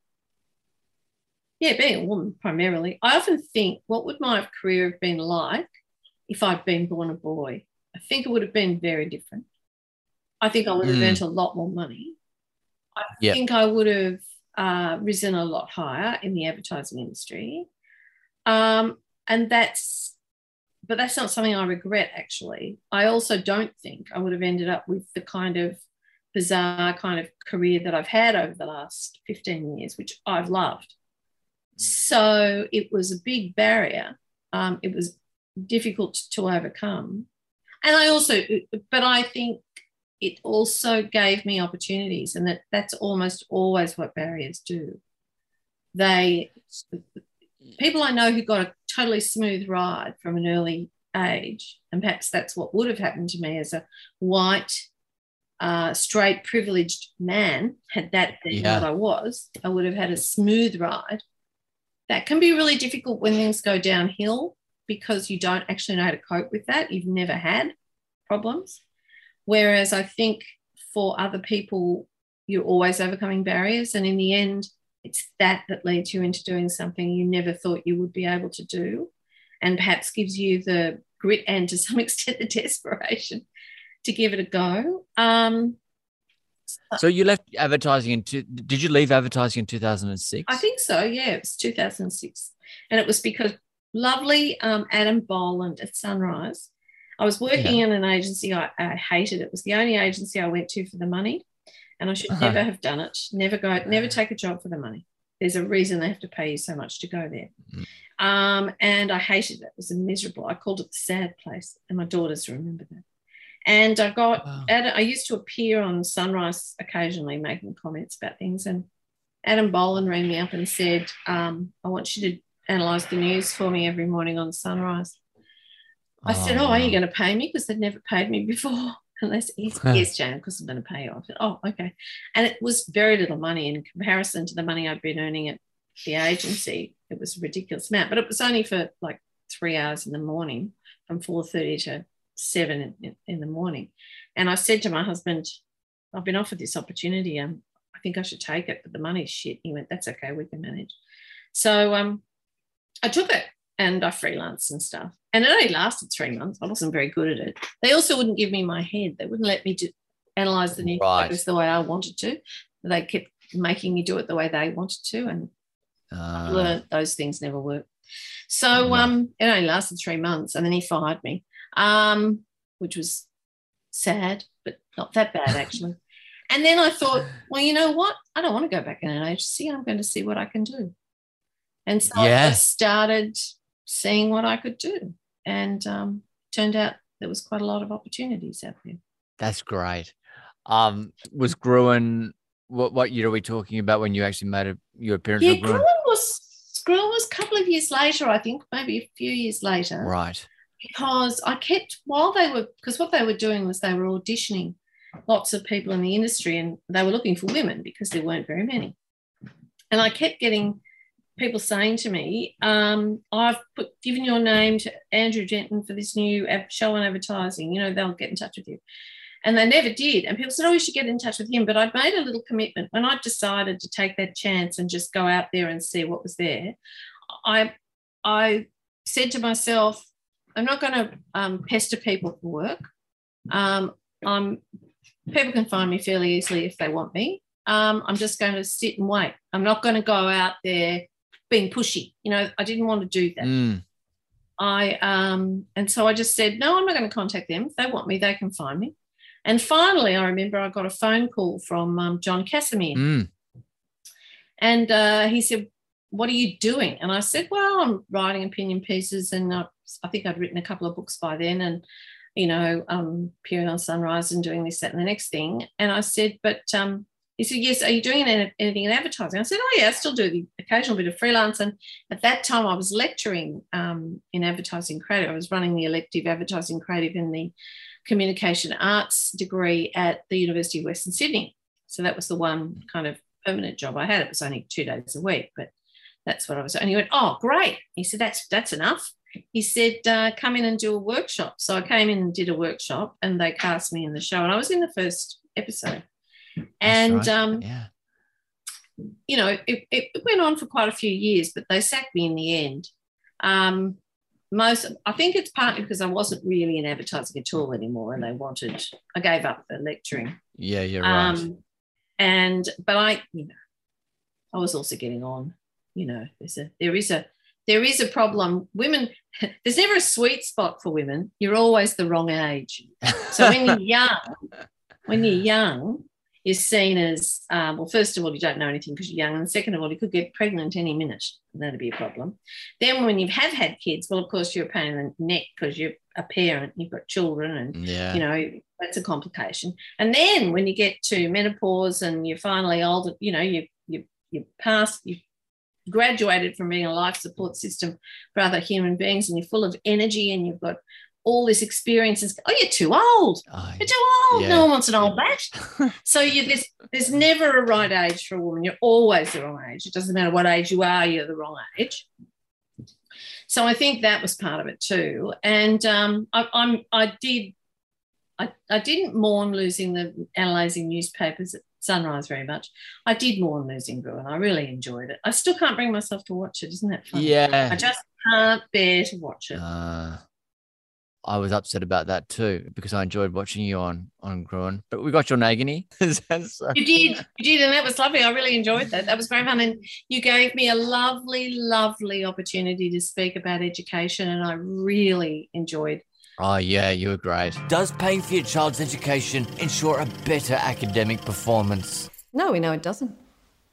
yeah, being a woman primarily, I often think, what would my career have been like if I'd been born a boy? I think it would have been very different. I think I would have mm. earned a lot more money. I yep. think I would have uh, risen a lot higher in the advertising industry. Um, and that's, but that's not something I regret actually. I also don't think I would have ended up with the kind of bizarre kind of career that I've had over the last 15 years, which I've loved. So it was a big barrier. Um, it was difficult to overcome. And I also, but I think it also gave me opportunities, and that that's almost always what barriers do. They, people I know who got a totally smooth ride from an early age, and perhaps that's what would have happened to me as a white, uh, straight, privileged man. Had that been yeah. what I was, I would have had a smooth ride that can be really difficult when things go downhill because you don't actually know how to cope with that. You've never had problems. Whereas I think for other people, you're always overcoming barriers. And in the end, it's that that leads you into doing something you never thought you would be able to do. And perhaps gives you the grit and to some extent the desperation to give it a go. Um, so you left advertising in two, did you leave advertising in 2006? I think so. Yeah, it was 2006. And it was because lovely um, Adam Boland at Sunrise. I was working yeah. in an agency I, I, hated. It was the only agency I went to for the money. And I should uh-huh. never have done it. Never go, never take a job for the money. There's a reason they have to pay you so much to go there. Mm. Um, and I hated it. It was a miserable. I called it the sad place. And my daughters remember that. And I got, wow. I used to appear on Sunrise occasionally making comments about things. And Adam Boland rang me up and said, um, I want you to analyze the news for me every morning on Sunrise. I oh. said, Oh, are you going to pay me? Because they'd never paid me before. Unless he's, yes, Jan, because I'm going to pay you. I said, Oh, okay. And it was very little money in comparison to the money I'd been earning at the agency. It was a ridiculous amount, but it was only for like three hours in the morning from 4.30 to seven in, in, the morning. And I said to my husband, I've been offered this opportunity. Um, I think I should take it, but the money's shit. He went, That's okay, we can manage. So um, I took it and I freelanced and stuff. And it only lasted three months. I wasn't very good at it. They also wouldn't give me my head. They wouldn't let me do, analyze the newspapers right. the way I wanted to. They kept making me do it the way they wanted to. And uh, learned those things never work. So um, it only lasted three months and then he fired me um, which was sad, but not that bad actually. and then I thought, well, you know what? I don't want to go back in an agency. I'm going to see what I can do. And so. I started seeing what I could do. And um, turned out there was quite a lot of opportunities out there. That's great. Um, was Gruen, what, what year are we talking about when you actually made a, your appearance? Yeah, Gruen was, Gruen was a couple of years later, I think, maybe a few years later. Right because I kept while they were because what they were doing was they were auditioning lots of people in the industry and they were looking for women because there weren't very many. And I kept getting people saying to me, um, I've put, given your name to Andrew Denton for this new show on advertising. You know, they'll get in touch with you. And they never did. And people said, oh, you should get in touch with him. But I'd made a little commitment when I decided to take that chance and just go out there and see what was there. I, I said to myself, I'm not going to um, pester people for work. Um, I'm people can find me fairly easily if they want me. Um, I'm just going to sit and wait. I'm not going to go out there being pushy. You know, I didn't want to do that. Mm. I um, and so I just said, no, I'm not going to contact them. If they want me, they can find me. And finally, I remember I got a phone call from um, Jon Casimir, Mm. and uh, he said, "What are you doing?" And I said, "Well, I'm writing opinion pieces, and I, I think I'd written a couple of books by then, and you know, um, appearing on Sunrise and doing this, that, and the next thing." And I said, "But," um, he said, "Yes, are you doing anything in advertising?" I said, "Oh yeah, I still do the occasional bit of freelance." And at that time, I was lecturing um, in advertising creative. I was running the elective advertising creative in the communication arts degree at the University of Western Sydney. So that was the one kind of permanent job I had. It was only two days a week, but that's what I was. And he went, "Oh, great!" He said, "That's that's enough." He said, uh, "Come in and do a workshop." So I came in and did a workshop, and they cast me in the show, and I was in the first episode. And right. um, yeah. you know, it, it went on for quite a few years, but they sacked me in the end. Um, most, I think it's partly because I wasn't really in advertising at all anymore, and they wanted. I gave up the lecturing. Yeah, you're right. Um, and but I, you know, I was also getting on. You know, there's a there is a there is a problem. Women, there's never a sweet spot for women. You're always the wrong age. So when you're young, when you're young, you're seen as um, well. First of all, you don't know anything because you're young, and second of all, you could get pregnant any minute. And that'd be a problem. Then, when you have had kids, well, of course, you're a pain in the neck because you're a parent, you've got children, and yeah. you know that's a complication. And then when you get to menopause and you're finally older, you know you you you past you graduated from being a life support system for other human beings, and you're full of energy, and you've got all this experience. And, oh, you're too old. Oh, You're too old. Yeah. No one wants an old bat. So you, there's there's never a right age for a woman. You're always the wrong age. It doesn't matter what age you are. You're the wrong age. So I think that was part of it too. And um, I, I'm I did I, I didn't mourn losing the analysing newspapers at Sunrise very much. I did mourn losing Gruen. I really enjoyed it. I still can't bring myself to watch it. Isn't that fun? yeah. I just can't bear to watch it. Uh, I was upset about that too because I enjoyed watching you on on Gruen. But we got you on Agony. So- You did, you did, and that was lovely. I really enjoyed that. That was great fun, and you gave me a lovely, lovely opportunity to speak about education, and I really enjoyed. oh yeah, you were great. Does paying for your child's education ensure a better academic performance? No, we know it doesn't.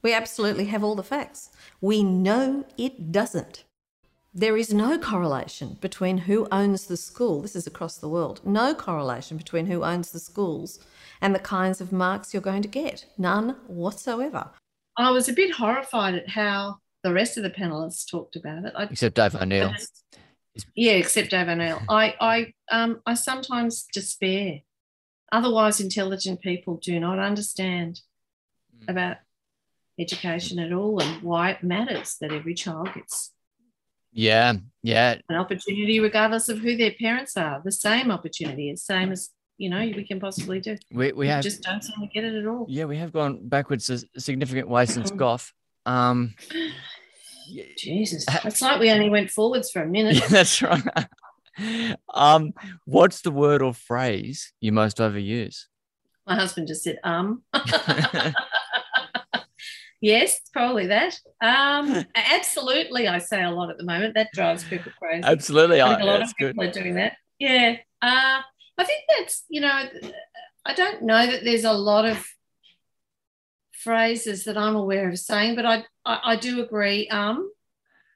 We absolutely have all the facts. We know it doesn't. There is no correlation between who owns the school, this is across the world, no correlation between who owns the schools and the kinds of marks you're going to get. None whatsoever. I was a bit horrified at how the rest of the panelists talked about it. I, Except Dave O'Neill. Yeah, except Dave O'Neill. I, I, um, I sometimes despair. Otherwise, intelligent people do not understand about education at all and why it matters that every child gets Yeah, yeah. an opportunity regardless of who their parents are the same opportunity as same as you know we can possibly do We we have just don't seem to get it at all yeah we have gone backwards a significant way since Mhm. Gough. Um, jesus it's like we only went forwards for a minute yeah, that's right. Um, what's the word or phrase you most overuse? my husband just said um yes probably that um absolutely i say a lot at the moment that drives people crazy Absolutely, I think a lot that's of good. people are doing that. Yeah. Uh, I think that's, you know, I don't know that there's a lot of phrases that I'm aware of saying, but I, I, I do agree. Um,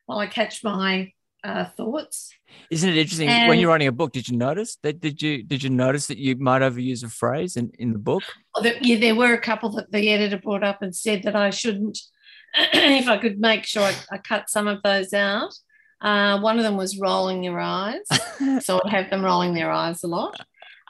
while I catch my uh, thoughts. Isn't it interesting when you're writing a book? Did you notice that? Did you did you notice that you might overuse a phrase in, in the book? Well, there, yeah, there were a couple that the editor brought up and said that I shouldn't, if I could make sure I, I cut some of those out. Uh, one of them was rolling your eyes. so I'd have them rolling their eyes a lot.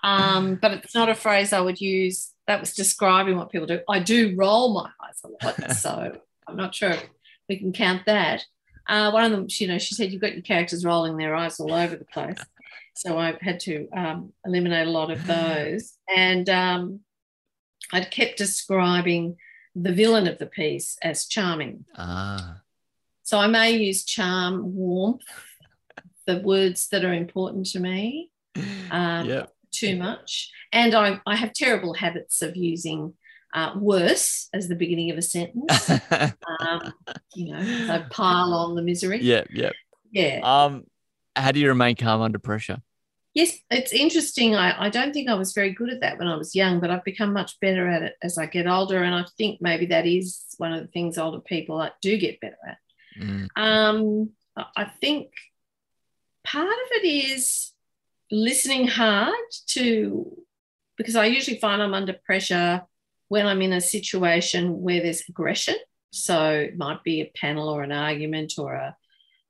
Um, but it's not a phrase I would use. That was describing what people do. I do roll my eyes a lot, so I'm not sure if we can count that. Uh, one of them, you know, she said you've got your characters rolling their eyes all over the place, so I had to um, eliminate a lot of those. And um, I'd kept describing the villain of the piece as charming. Ah, So I may use charm, warmth, the words that are important to me. Um, yeah. too much. And I, I have terrible habits of using uh, worse as the beginning of a sentence. um, you know, so pile on the misery. Yeah, yeah. Yeah. Um, how do you remain calm under pressure? Yes, it's interesting. I, I don't think I was very good at that when I was young, but I've become much better at it as I get older. And I think maybe that is one of the things older people do get better at. Mm. Um, I think part of it is listening hard to, because I usually find I'm under pressure when I'm in a situation where there's aggression. So it might be a panel or an argument or a,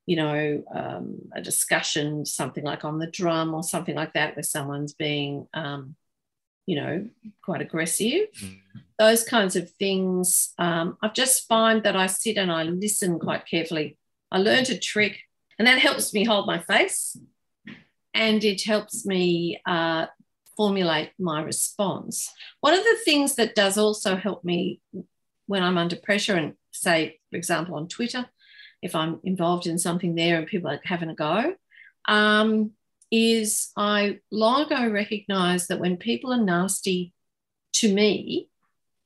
you know, um, a discussion, something like on the drum or something like that, where someone's being, um, you know, quite aggressive. Mm. Those kinds of things. Um, I just find that I sit and I listen quite carefully. I learned a trick, and that helps me hold my face, and it helps me uh, formulate my response. One of the things that does also help me when I'm under pressure, and say, for example, on Twitter, if I'm involved in something there and people are having a go, um, is I long ago recognized that when people are nasty to me,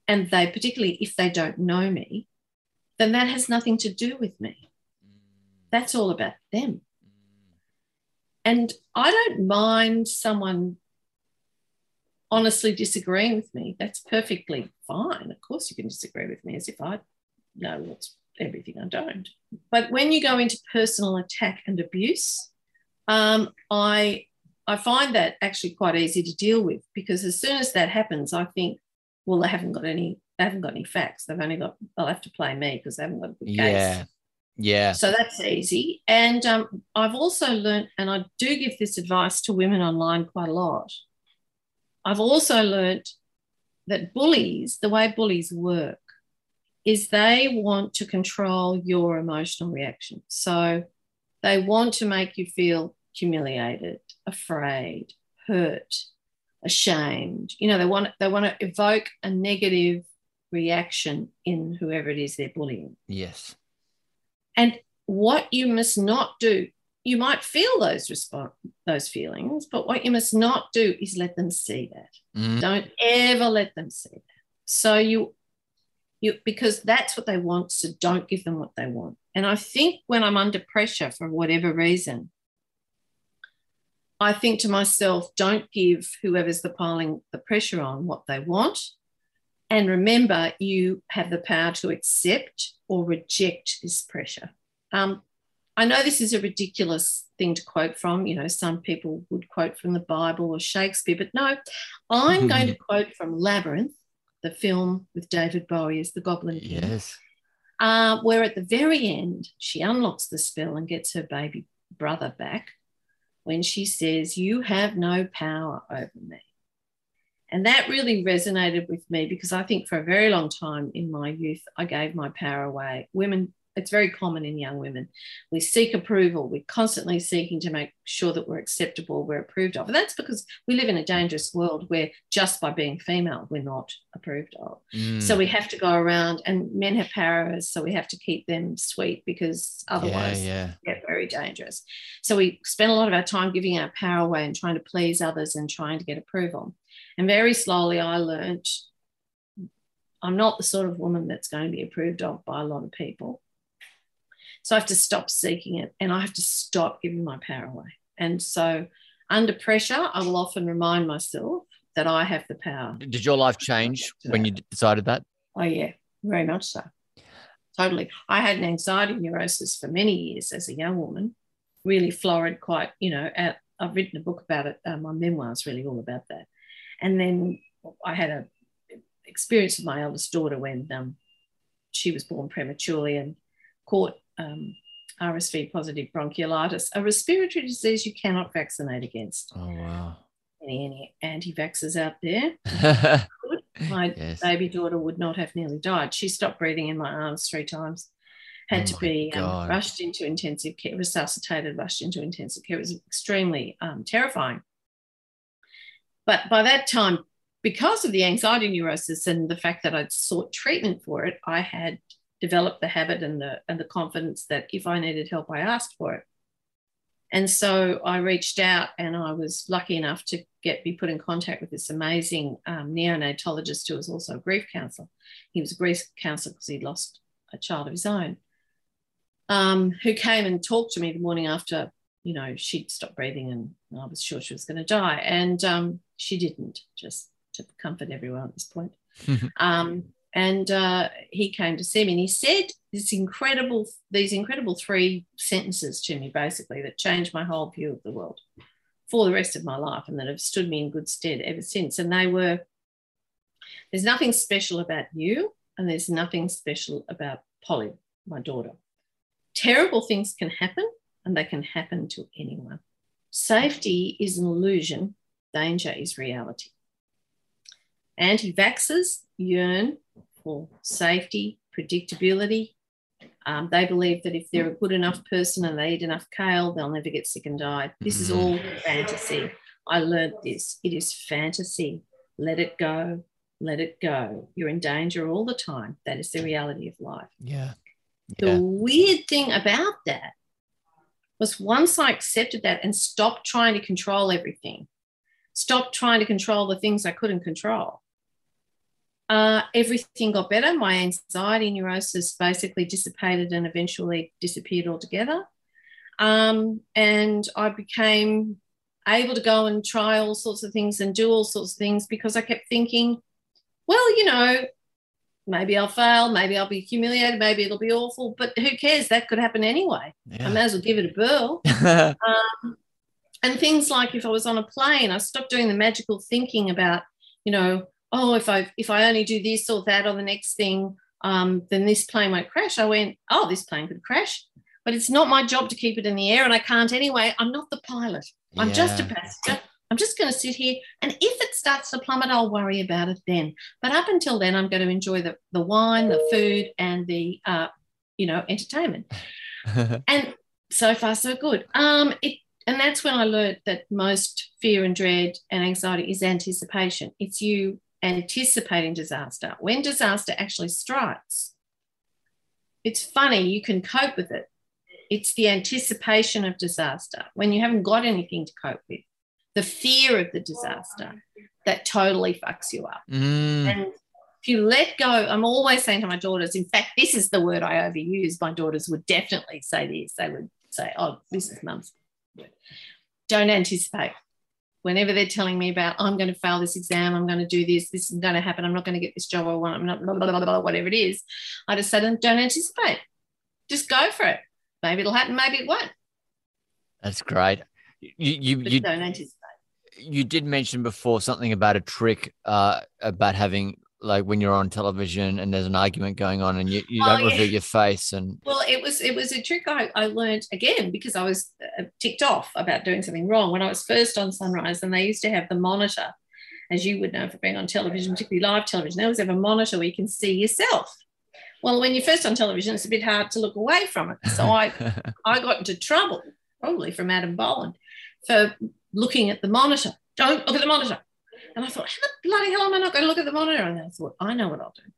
and they particularly if they don't know me, then that has nothing to do with me. That's all about them. And I don't mind someone honestly disagreeing with me, that's perfectly fine. Of course, you can disagree with me as if I know what's everything I don't. But when you go into personal attack and abuse, um, I I find that actually quite easy to deal with because as soon as that happens, I think, well, they haven't got any, they haven't got any facts. They've only got, they'll have to play me because they haven't got a good case. Yeah. Yeah. So that's easy. And um, I've also learned, and I do give this advice to women online quite a lot. I've also learned that bullies, the way bullies work, is they want to control your emotional reaction. So they want to make you feel humiliated, afraid, hurt, ashamed. You know, they want they want to evoke a negative reaction in whoever it is they're bullying. Yes. And what you must not do, you might feel those response, those feelings, but what you must not do is let them see that. Mm. Don't ever let them see that. So you, you because that's what they want. So don't give them what they want. And I think when I'm under pressure for whatever reason, I think to myself, don't give whoever's the piling the pressure on what they want. And remember, you have the power to accept or reject this pressure. Um, I know this is a ridiculous thing to quote from. You know, some people would quote from the Bible or Shakespeare, but no, I'm going to quote from Labyrinth, the film with David Bowie as the Goblin King, Yes. uh, where at the very end she unlocks the spell and gets her baby brother back when she says, You have no power over me. And that really resonated with me because I think for a very long time in my youth, I gave my power away. Women, it's very common in young women. We seek approval. We're constantly seeking to make sure that we're acceptable, we're approved of. And that's because we live in a dangerous world where just by being female, we're not approved of. Mm. So we have to go around, and men have powers, so we have to keep them sweet because otherwise yeah, yeah. get very dangerous. So we spend a lot of our time giving our power away and trying to please others and trying to get approval. And very slowly, I learned I'm not the sort of woman that's going to be approved of by a lot of people. So I have to stop seeking it and I have to stop giving my power away. And so, under pressure, I will often remind myself that I have the power. Did your life change when you decided that? Oh, yeah, very much so. Totally. I had an anxiety neurosis for many years as a young woman, really florid, quite, you know, at, I've written a book about it. Uh, my memoir is really all about that. And then I had a experience with my eldest daughter when um, she was born prematurely and caught um, RSV positive bronchiolitis, a respiratory disease you cannot vaccinate against. Oh wow. Any, any anti-vaxxers out there? My Yes. baby daughter would not have nearly died. She stopped breathing in my arms three times. Had Oh to be um, rushed into intensive care, resuscitated, rushed into intensive care. It was extremely um, terrifying. But by that time, because of the anxiety neurosis and the fact that I'd sought treatment for it, I had developed the habit and the and the confidence that if I needed help, I asked for it. And so I reached out and I was lucky enough to get be put in contact with this amazing um, neonatologist who was also a grief counsellor. He was a grief counsellor because he'd lost a child of his own, um, who came and talked to me the morning after, you know, she'd stopped breathing and I was sure she was going to die. And um, she didn't, just to comfort everyone at this point. um, and uh, he came to see me and he said this incredible, these incredible three sentences to me, basically, that changed my whole view of the world for the rest of my life and that have stood me in good stead ever since. And they were there's nothing special about you, and there's nothing special about Polly, my daughter. Terrible things can happen, and they can happen to anyone. Safety is an illusion, danger is reality. Anti vaxxers yearn for safety, predictability. Um, they believe that if they're a good enough person and they eat enough kale, they'll never get sick and die. This is all fantasy. I learned this. It is fantasy. Let it go. Let it go. You're in danger all the time. That is the reality of life. Yeah. yeah. The weird thing about that was once I accepted that and stopped trying to control everything, stopped trying to control the things I couldn't control, uh, everything got better. My anxiety neurosis basically dissipated and eventually disappeared altogether. Um, and I became able to go and try all sorts of things and do all sorts of things because I kept thinking, well, you know, maybe I'll fail, maybe I'll be humiliated, maybe it'll be awful, but who cares? That could happen anyway. Yeah. I may as well give it a whirl. um, and things like if I was on a plane, I stopped doing the magical thinking about, you know, oh, if I if I only do this or that or the next thing, um, then this plane won't crash. I went, oh, this plane could crash, but it's not my job to keep it in the air, and I can't anyway. I'm not the pilot. I'm yeah. just a passenger. I'm just going to sit here, and if it starts to plummet, I'll worry about it then. But up until then, I'm going to enjoy the the wine, the food, and the uh, you know entertainment. and so far, so good. Um, it and that's when I learned that most fear and dread and anxiety is anticipation. It's you anticipating disaster. When disaster actually strikes, it's funny, you can cope with it. It's the anticipation of disaster when you haven't got anything to cope with, the fear of the disaster that totally fucks you up. Mm. And if you let go, I'm always saying to my daughters, in fact, this is the word I overuse. My daughters would definitely say this. They would say, oh, this is mum's. Don't anticipate whenever they're telling me about I'm going to fail this exam, I'm going to do this, this is going to happen, I'm not going to get this job I want, I'm not blah, blah, blah, blah, whatever it is, I just say don't anticipate. Just go for it. Maybe it'll happen, maybe it won't. That's great. You you, you don't anticipate. You did mention before something about a trick uh, about having like when you're on television and there's an argument going on and you, you oh, don't yeah. reveal your face and well it was it was a trick I, I learned again because I was uh, ticked off about doing something wrong when I was first on Sunrise and they used to have the monitor as you would know for being on television particularly live television they always have a monitor where you can see yourself. Well when you're first on television it's a bit hard to look away from it. So I I got into trouble probably from Adam Boland for looking at the monitor. Don't look at the monitor and I thought, how the bloody hell am I not going to look at the monitor? And I thought, I know what I'll do.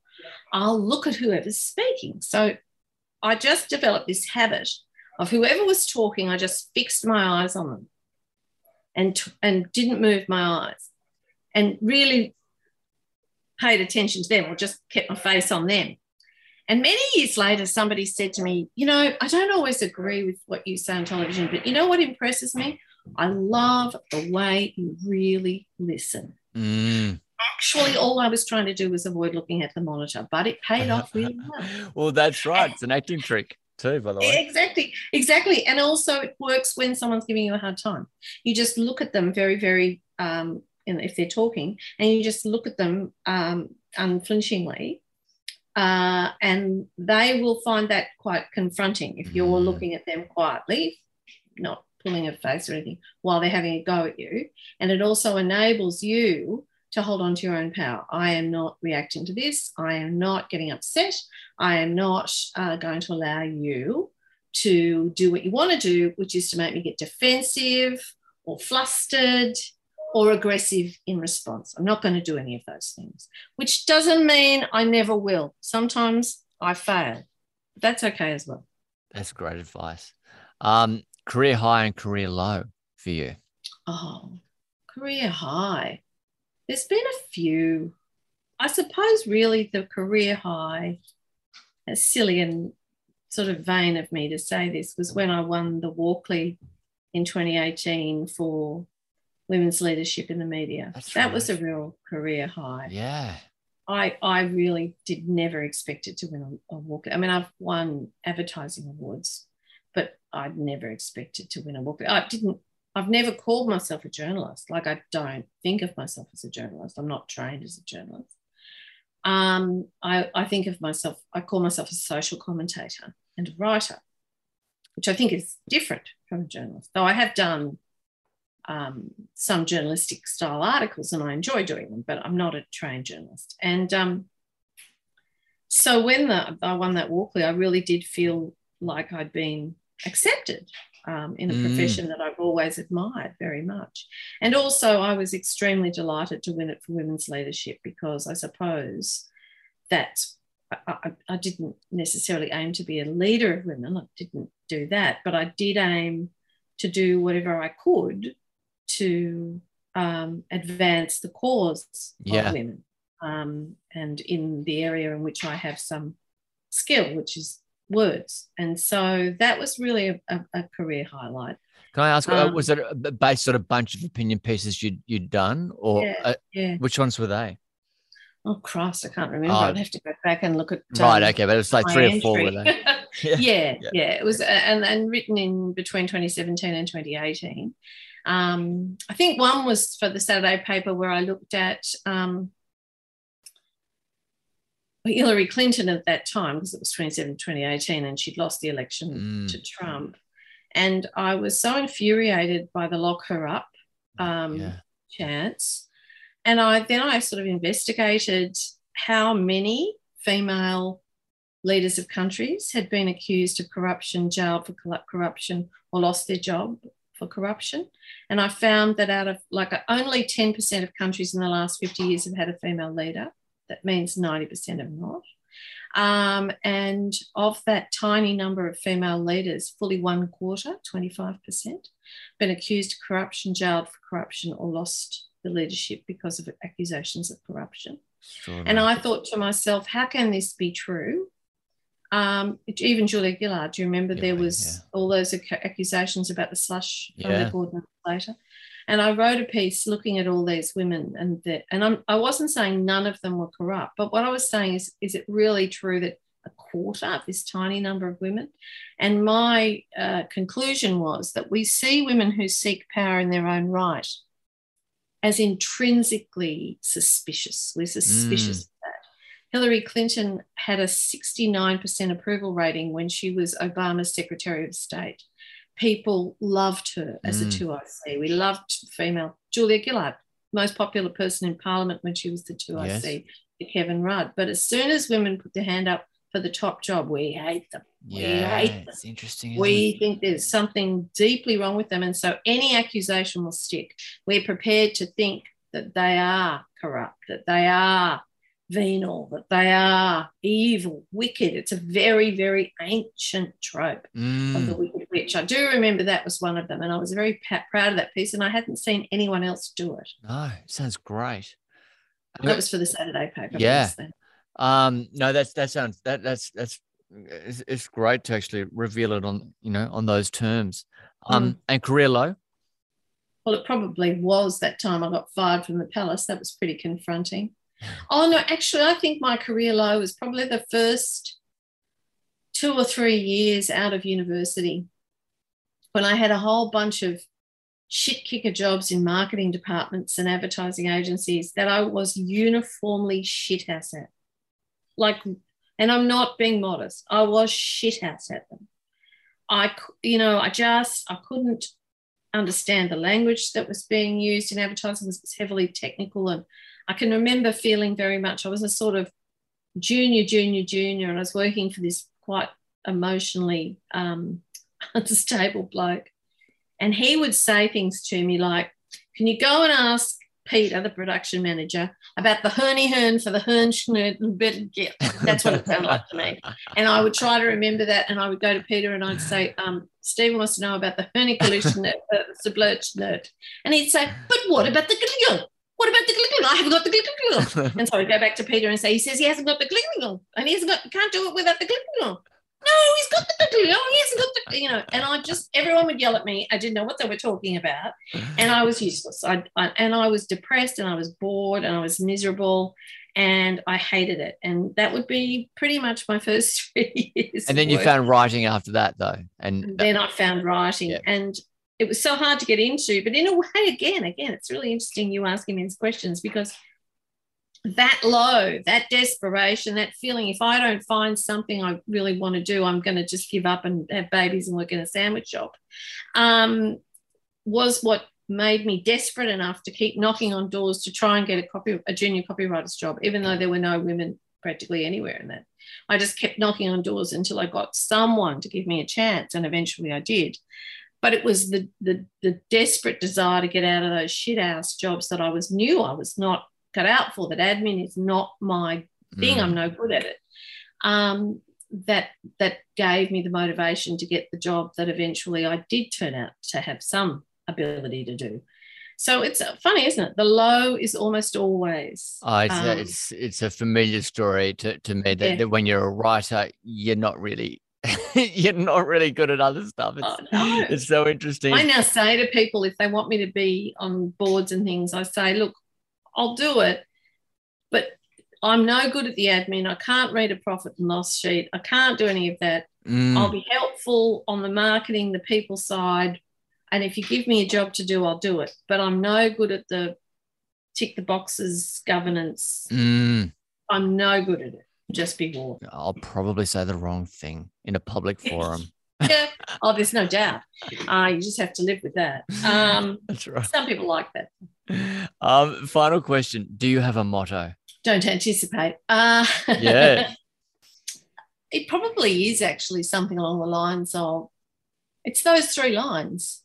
I'll look at whoever's speaking. So I just developed this habit of whoever was talking, I just fixed my eyes on them and, and didn't move my eyes and really paid attention to them or just kept my face on them. And many years later, somebody said to me, You know, I don't always agree with what you say on television, but you know what impresses me? I love the way you really listen. Mm. Actually, all I was trying to do was avoid looking at the monitor, but it paid off really well. well, that's right. It's an acting trick too, by the way. Exactly, exactly. And also, it works when someone's giving you a hard time. You just look at them very, very, um, if they're talking, and you just look at them um, unflinchingly. Uh, and they will find that quite confronting if you're mm. looking at them quietly, not pulling a face or anything while they're having a go at you. And it also enables you to hold on to your own power. I am not reacting to this. I am not getting upset. I am not uh, going to allow you to do what you want to do, which is to make me get defensive or flustered or aggressive in response. I'm not going to do any of those things, which doesn't mean I never will. Sometimes I fail. That's okay as well. That's great advice. Um, career high and career low for you? Oh, career high. There's been a few. I suppose really the career high, as silly and sort of vain of me to say this, was when I won the Walkley in 2018 for women's leadership in the media. That's that right. was a real career high. Yeah. I I really did never expect it to win a, a Walkley. I mean, I've won advertising awards, I'd never expected to win a Walkley. I didn't. I've never called myself a journalist. Like I don't think of myself as a journalist. I'm not trained as a journalist. Um, I, I think of myself. I call myself a social commentator and a writer, which I think is different from a journalist. Though I have done um, some journalistic style articles and I enjoy doing them, but I'm not a trained journalist. And um, so when the, I won that Walkley, I really did feel like I'd been accepted um, in a Mm. profession that I've always admired very much. And also, I was extremely delighted to win it for women's leadership because I suppose that I, I, I didn't necessarily aim to be a leader of women. I didn't do that, but I did aim to do whatever I could to um, advance the cause Yeah. of women um, and in the area in which I have some skill, which is words. And so that was really a, a, a career highlight. Can I ask, uh, Um, was it based on a bunch of opinion pieces you'd, you'd done or Yeah. uh, Yeah. which ones were they? Oh, Christ, I can't remember. Oh. I'd have to go back and look at. right. um, Okay. But it's like my three or four were they? Yeah. yeah, Yeah. yeah, It was, uh, and, and written in between 2017 and 2018. Um, I think one was for the Saturday paper where I looked at um, Hillary Clinton at that time, because it was 2017, 2018, and she'd lost the election Mm. to Trump. And I was so infuriated by the lock her up um, Yeah. chance. And I then I sort of investigated how many female leaders of countries had been accused of corruption, jailed for corru- corruption, or lost their job for corruption. And I found that out of like only 10% of countries in the last 50 years have had a female leader. That means 90% have not. Um, and of that tiny number of female leaders, fully one quarter, 25%, been accused of corruption, jailed for corruption, or lost the leadership because of accusations of corruption. And I thought to myself, how can this be true? Um, even Julia Gillard, do you remember Yeah, there was yeah. all those accusations about the slush from Yeah. the later? And I wrote a piece looking at all these women, and the, and I'm, I wasn't saying none of them were corrupt, but what I was saying is, is it really true that a quarter of this tiny number of women? And my uh, conclusion was that we see women who seek power in their own right as intrinsically suspicious. We're suspicious of that. Hillary Clinton had a 69% approval rating when she was Obama's Secretary of State. People loved her as a Mm. 2IC. We loved female Julia Gillard, most popular person in Parliament when she was the 2IC to Kevin Rudd. But as soon as women put their hand up for the top job, we hate them. We yeah. hate them. It's interesting. We it? think there's something deeply wrong with them. And so any accusation will stick. We're prepared to think that they are corrupt, that they are venal, that they are evil, wicked. It's a very, very ancient trope of the Mm. wicked witch. I do remember that was one of them. And I was very proud of that piece. And I hadn't seen anyone else do it. No, sounds great. That was for the Saturday paper. Yeah. Um, no, that's that sounds that that's that's it's, it's great to actually reveal it on you know on those terms. Um, Mm. and career low. Well, it probably was that time I got fired from the palace. That was pretty confronting. Oh, no, actually, I think my career low was probably the first two or three years out of university when I had a whole bunch of shit kicker jobs in marketing departments and advertising agencies that I was uniformly shit ass at. Like, and I'm not being modest, I was shit ass at them. I, you know, I just, I couldn't understand the language that was being used in advertising it was heavily technical and i can remember feeling very much i was a sort of junior junior junior and i was working for this quite emotionally um, unstable bloke and he would say things to me like can you go and ask Peter, the production manager, about the Herny Hern for the Hern Schnurr. That's what it sounded like to me. And I would try to remember that. And I would go to Peter and I'd say, um, Stephen wants to know about the Herniculation the blurch nerd, And he'd say, but what about the Gliggle? What about the Gliggle? I haven't got the Gliggle. and so I'd go back to Peter and say, he says he hasn't got the Gliggle. And he hasn't got, can't do it without the Gliggle no, he's got the glue. Oh, he hasn't got the, you know. And I just, everyone would yell at me. I didn't know what they were talking about, and I was useless. I, I and I was depressed, and I was bored, and I was miserable, and I hated it. And that would be pretty much my first three years. And then you found writing after that, though, and, and then I found writing, yeah. and it was so hard to get into. But in a way, again, again, it's really interesting you asking me these questions because that low, that desperation, that feeling, if I don't find something I really want to do, I'm going to just give up and have babies and work in a sandwich shop, um, was what made me desperate enough to keep knocking on doors to try and get a copy, a junior copywriter's job, even though there were no women practically anywhere in that. I just kept knocking on doors until I got someone to give me a chance, and eventually I did. But it was the the, the desperate desire to get out of those shit ass jobs that I was knew I was not cut out for that admin is not my thing. Mm. I'm no good at it. Um, that that gave me the motivation to get the job that eventually I did turn out to have some ability to do. So it's funny, isn't it? The low is almost always. Oh, it's, um, a, it's it's a familiar story to, to me that, yeah. that, when you're a writer, you're not really you're not really good at other stuff. It's, oh, no. it's so interesting. I now say to people if they want me to be on boards and things, I say, look, I'll do it. But I'm no good at the admin. I can't read a profit and loss sheet. I can't do any of that. Mm. I'll be helpful on the marketing, the people side. And if you give me a job to do, I'll do it. But I'm no good at the tick the boxes governance. Mm. I'm no good at it. Just be warned. I'll probably say the wrong thing in a public forum. Yeah. Oh, there's no doubt. Uh, you just have to live with that. Um, That's right. Some people like that. Um, final question: Do you have a motto? Don't anticipate. Uh, yeah. it probably is actually something along the lines of it's those three lines.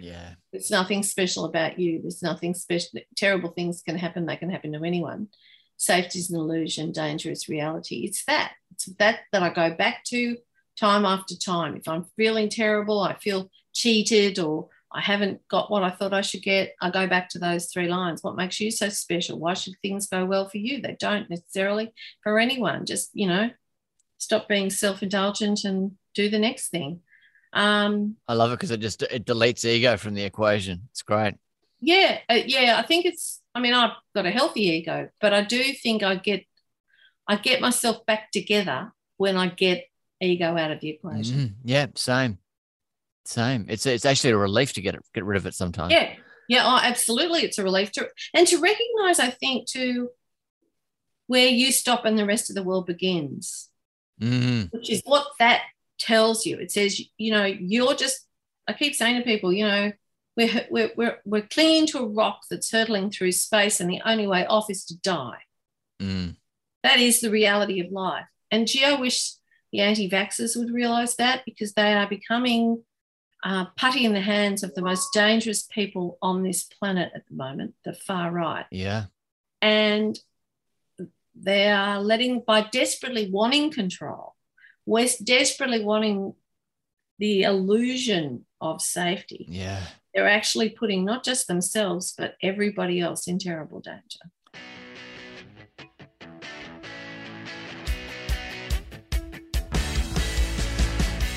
Yeah. There's nothing special about you. There's nothing special. Terrible things can happen. They can happen to anyone. Safety is an illusion. Danger is reality. It's that. It's that that I go back to time after time. If I'm feeling terrible, I feel cheated or I haven't got what I thought I should get, I go back to those three lines. What makes you so special? Why should things go well for you? They don't necessarily for anyone. Just, you know, stop being self indulgent and do the next thing. Um, I love it because it just it deletes ego from the equation. It's great. Yeah, uh, yeah. I think it's. I mean, I've got a healthy ego, but I do think I get, I get myself back together when I get ego out of the equation. Mm, yeah, same. Same. It's it's actually a relief to get it, get rid of it sometimes. Yeah. Yeah. Oh, absolutely. It's a relief to and to recognize, I think, to where you stop and the rest of the world begins, mm. which is what that tells you. It says, you know, you're just. I keep saying to people, you know, we're we're we're, we're clinging to a rock that's hurtling through space, and the only way off is to die. Mm. That is the reality of life. And gee, I wish the anti-vaxxers would realize that because they are becoming uh, putty in the hands of the most dangerous people on this planet at the moment, the far right. Yeah. And they are letting, by desperately wanting control, West desperately wanting the illusion of safety. Yeah. They're actually putting not just themselves, but everybody else in terrible danger.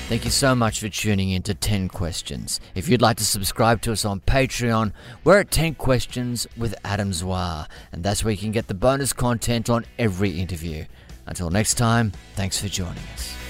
Thank you so much for tuning in to 10 Questions. If you'd like to subscribe to us on Patreon, we're at 10 Questions with Adam Zwar, and that's where you can get the bonus content on every interview. Until next time, thanks for joining us.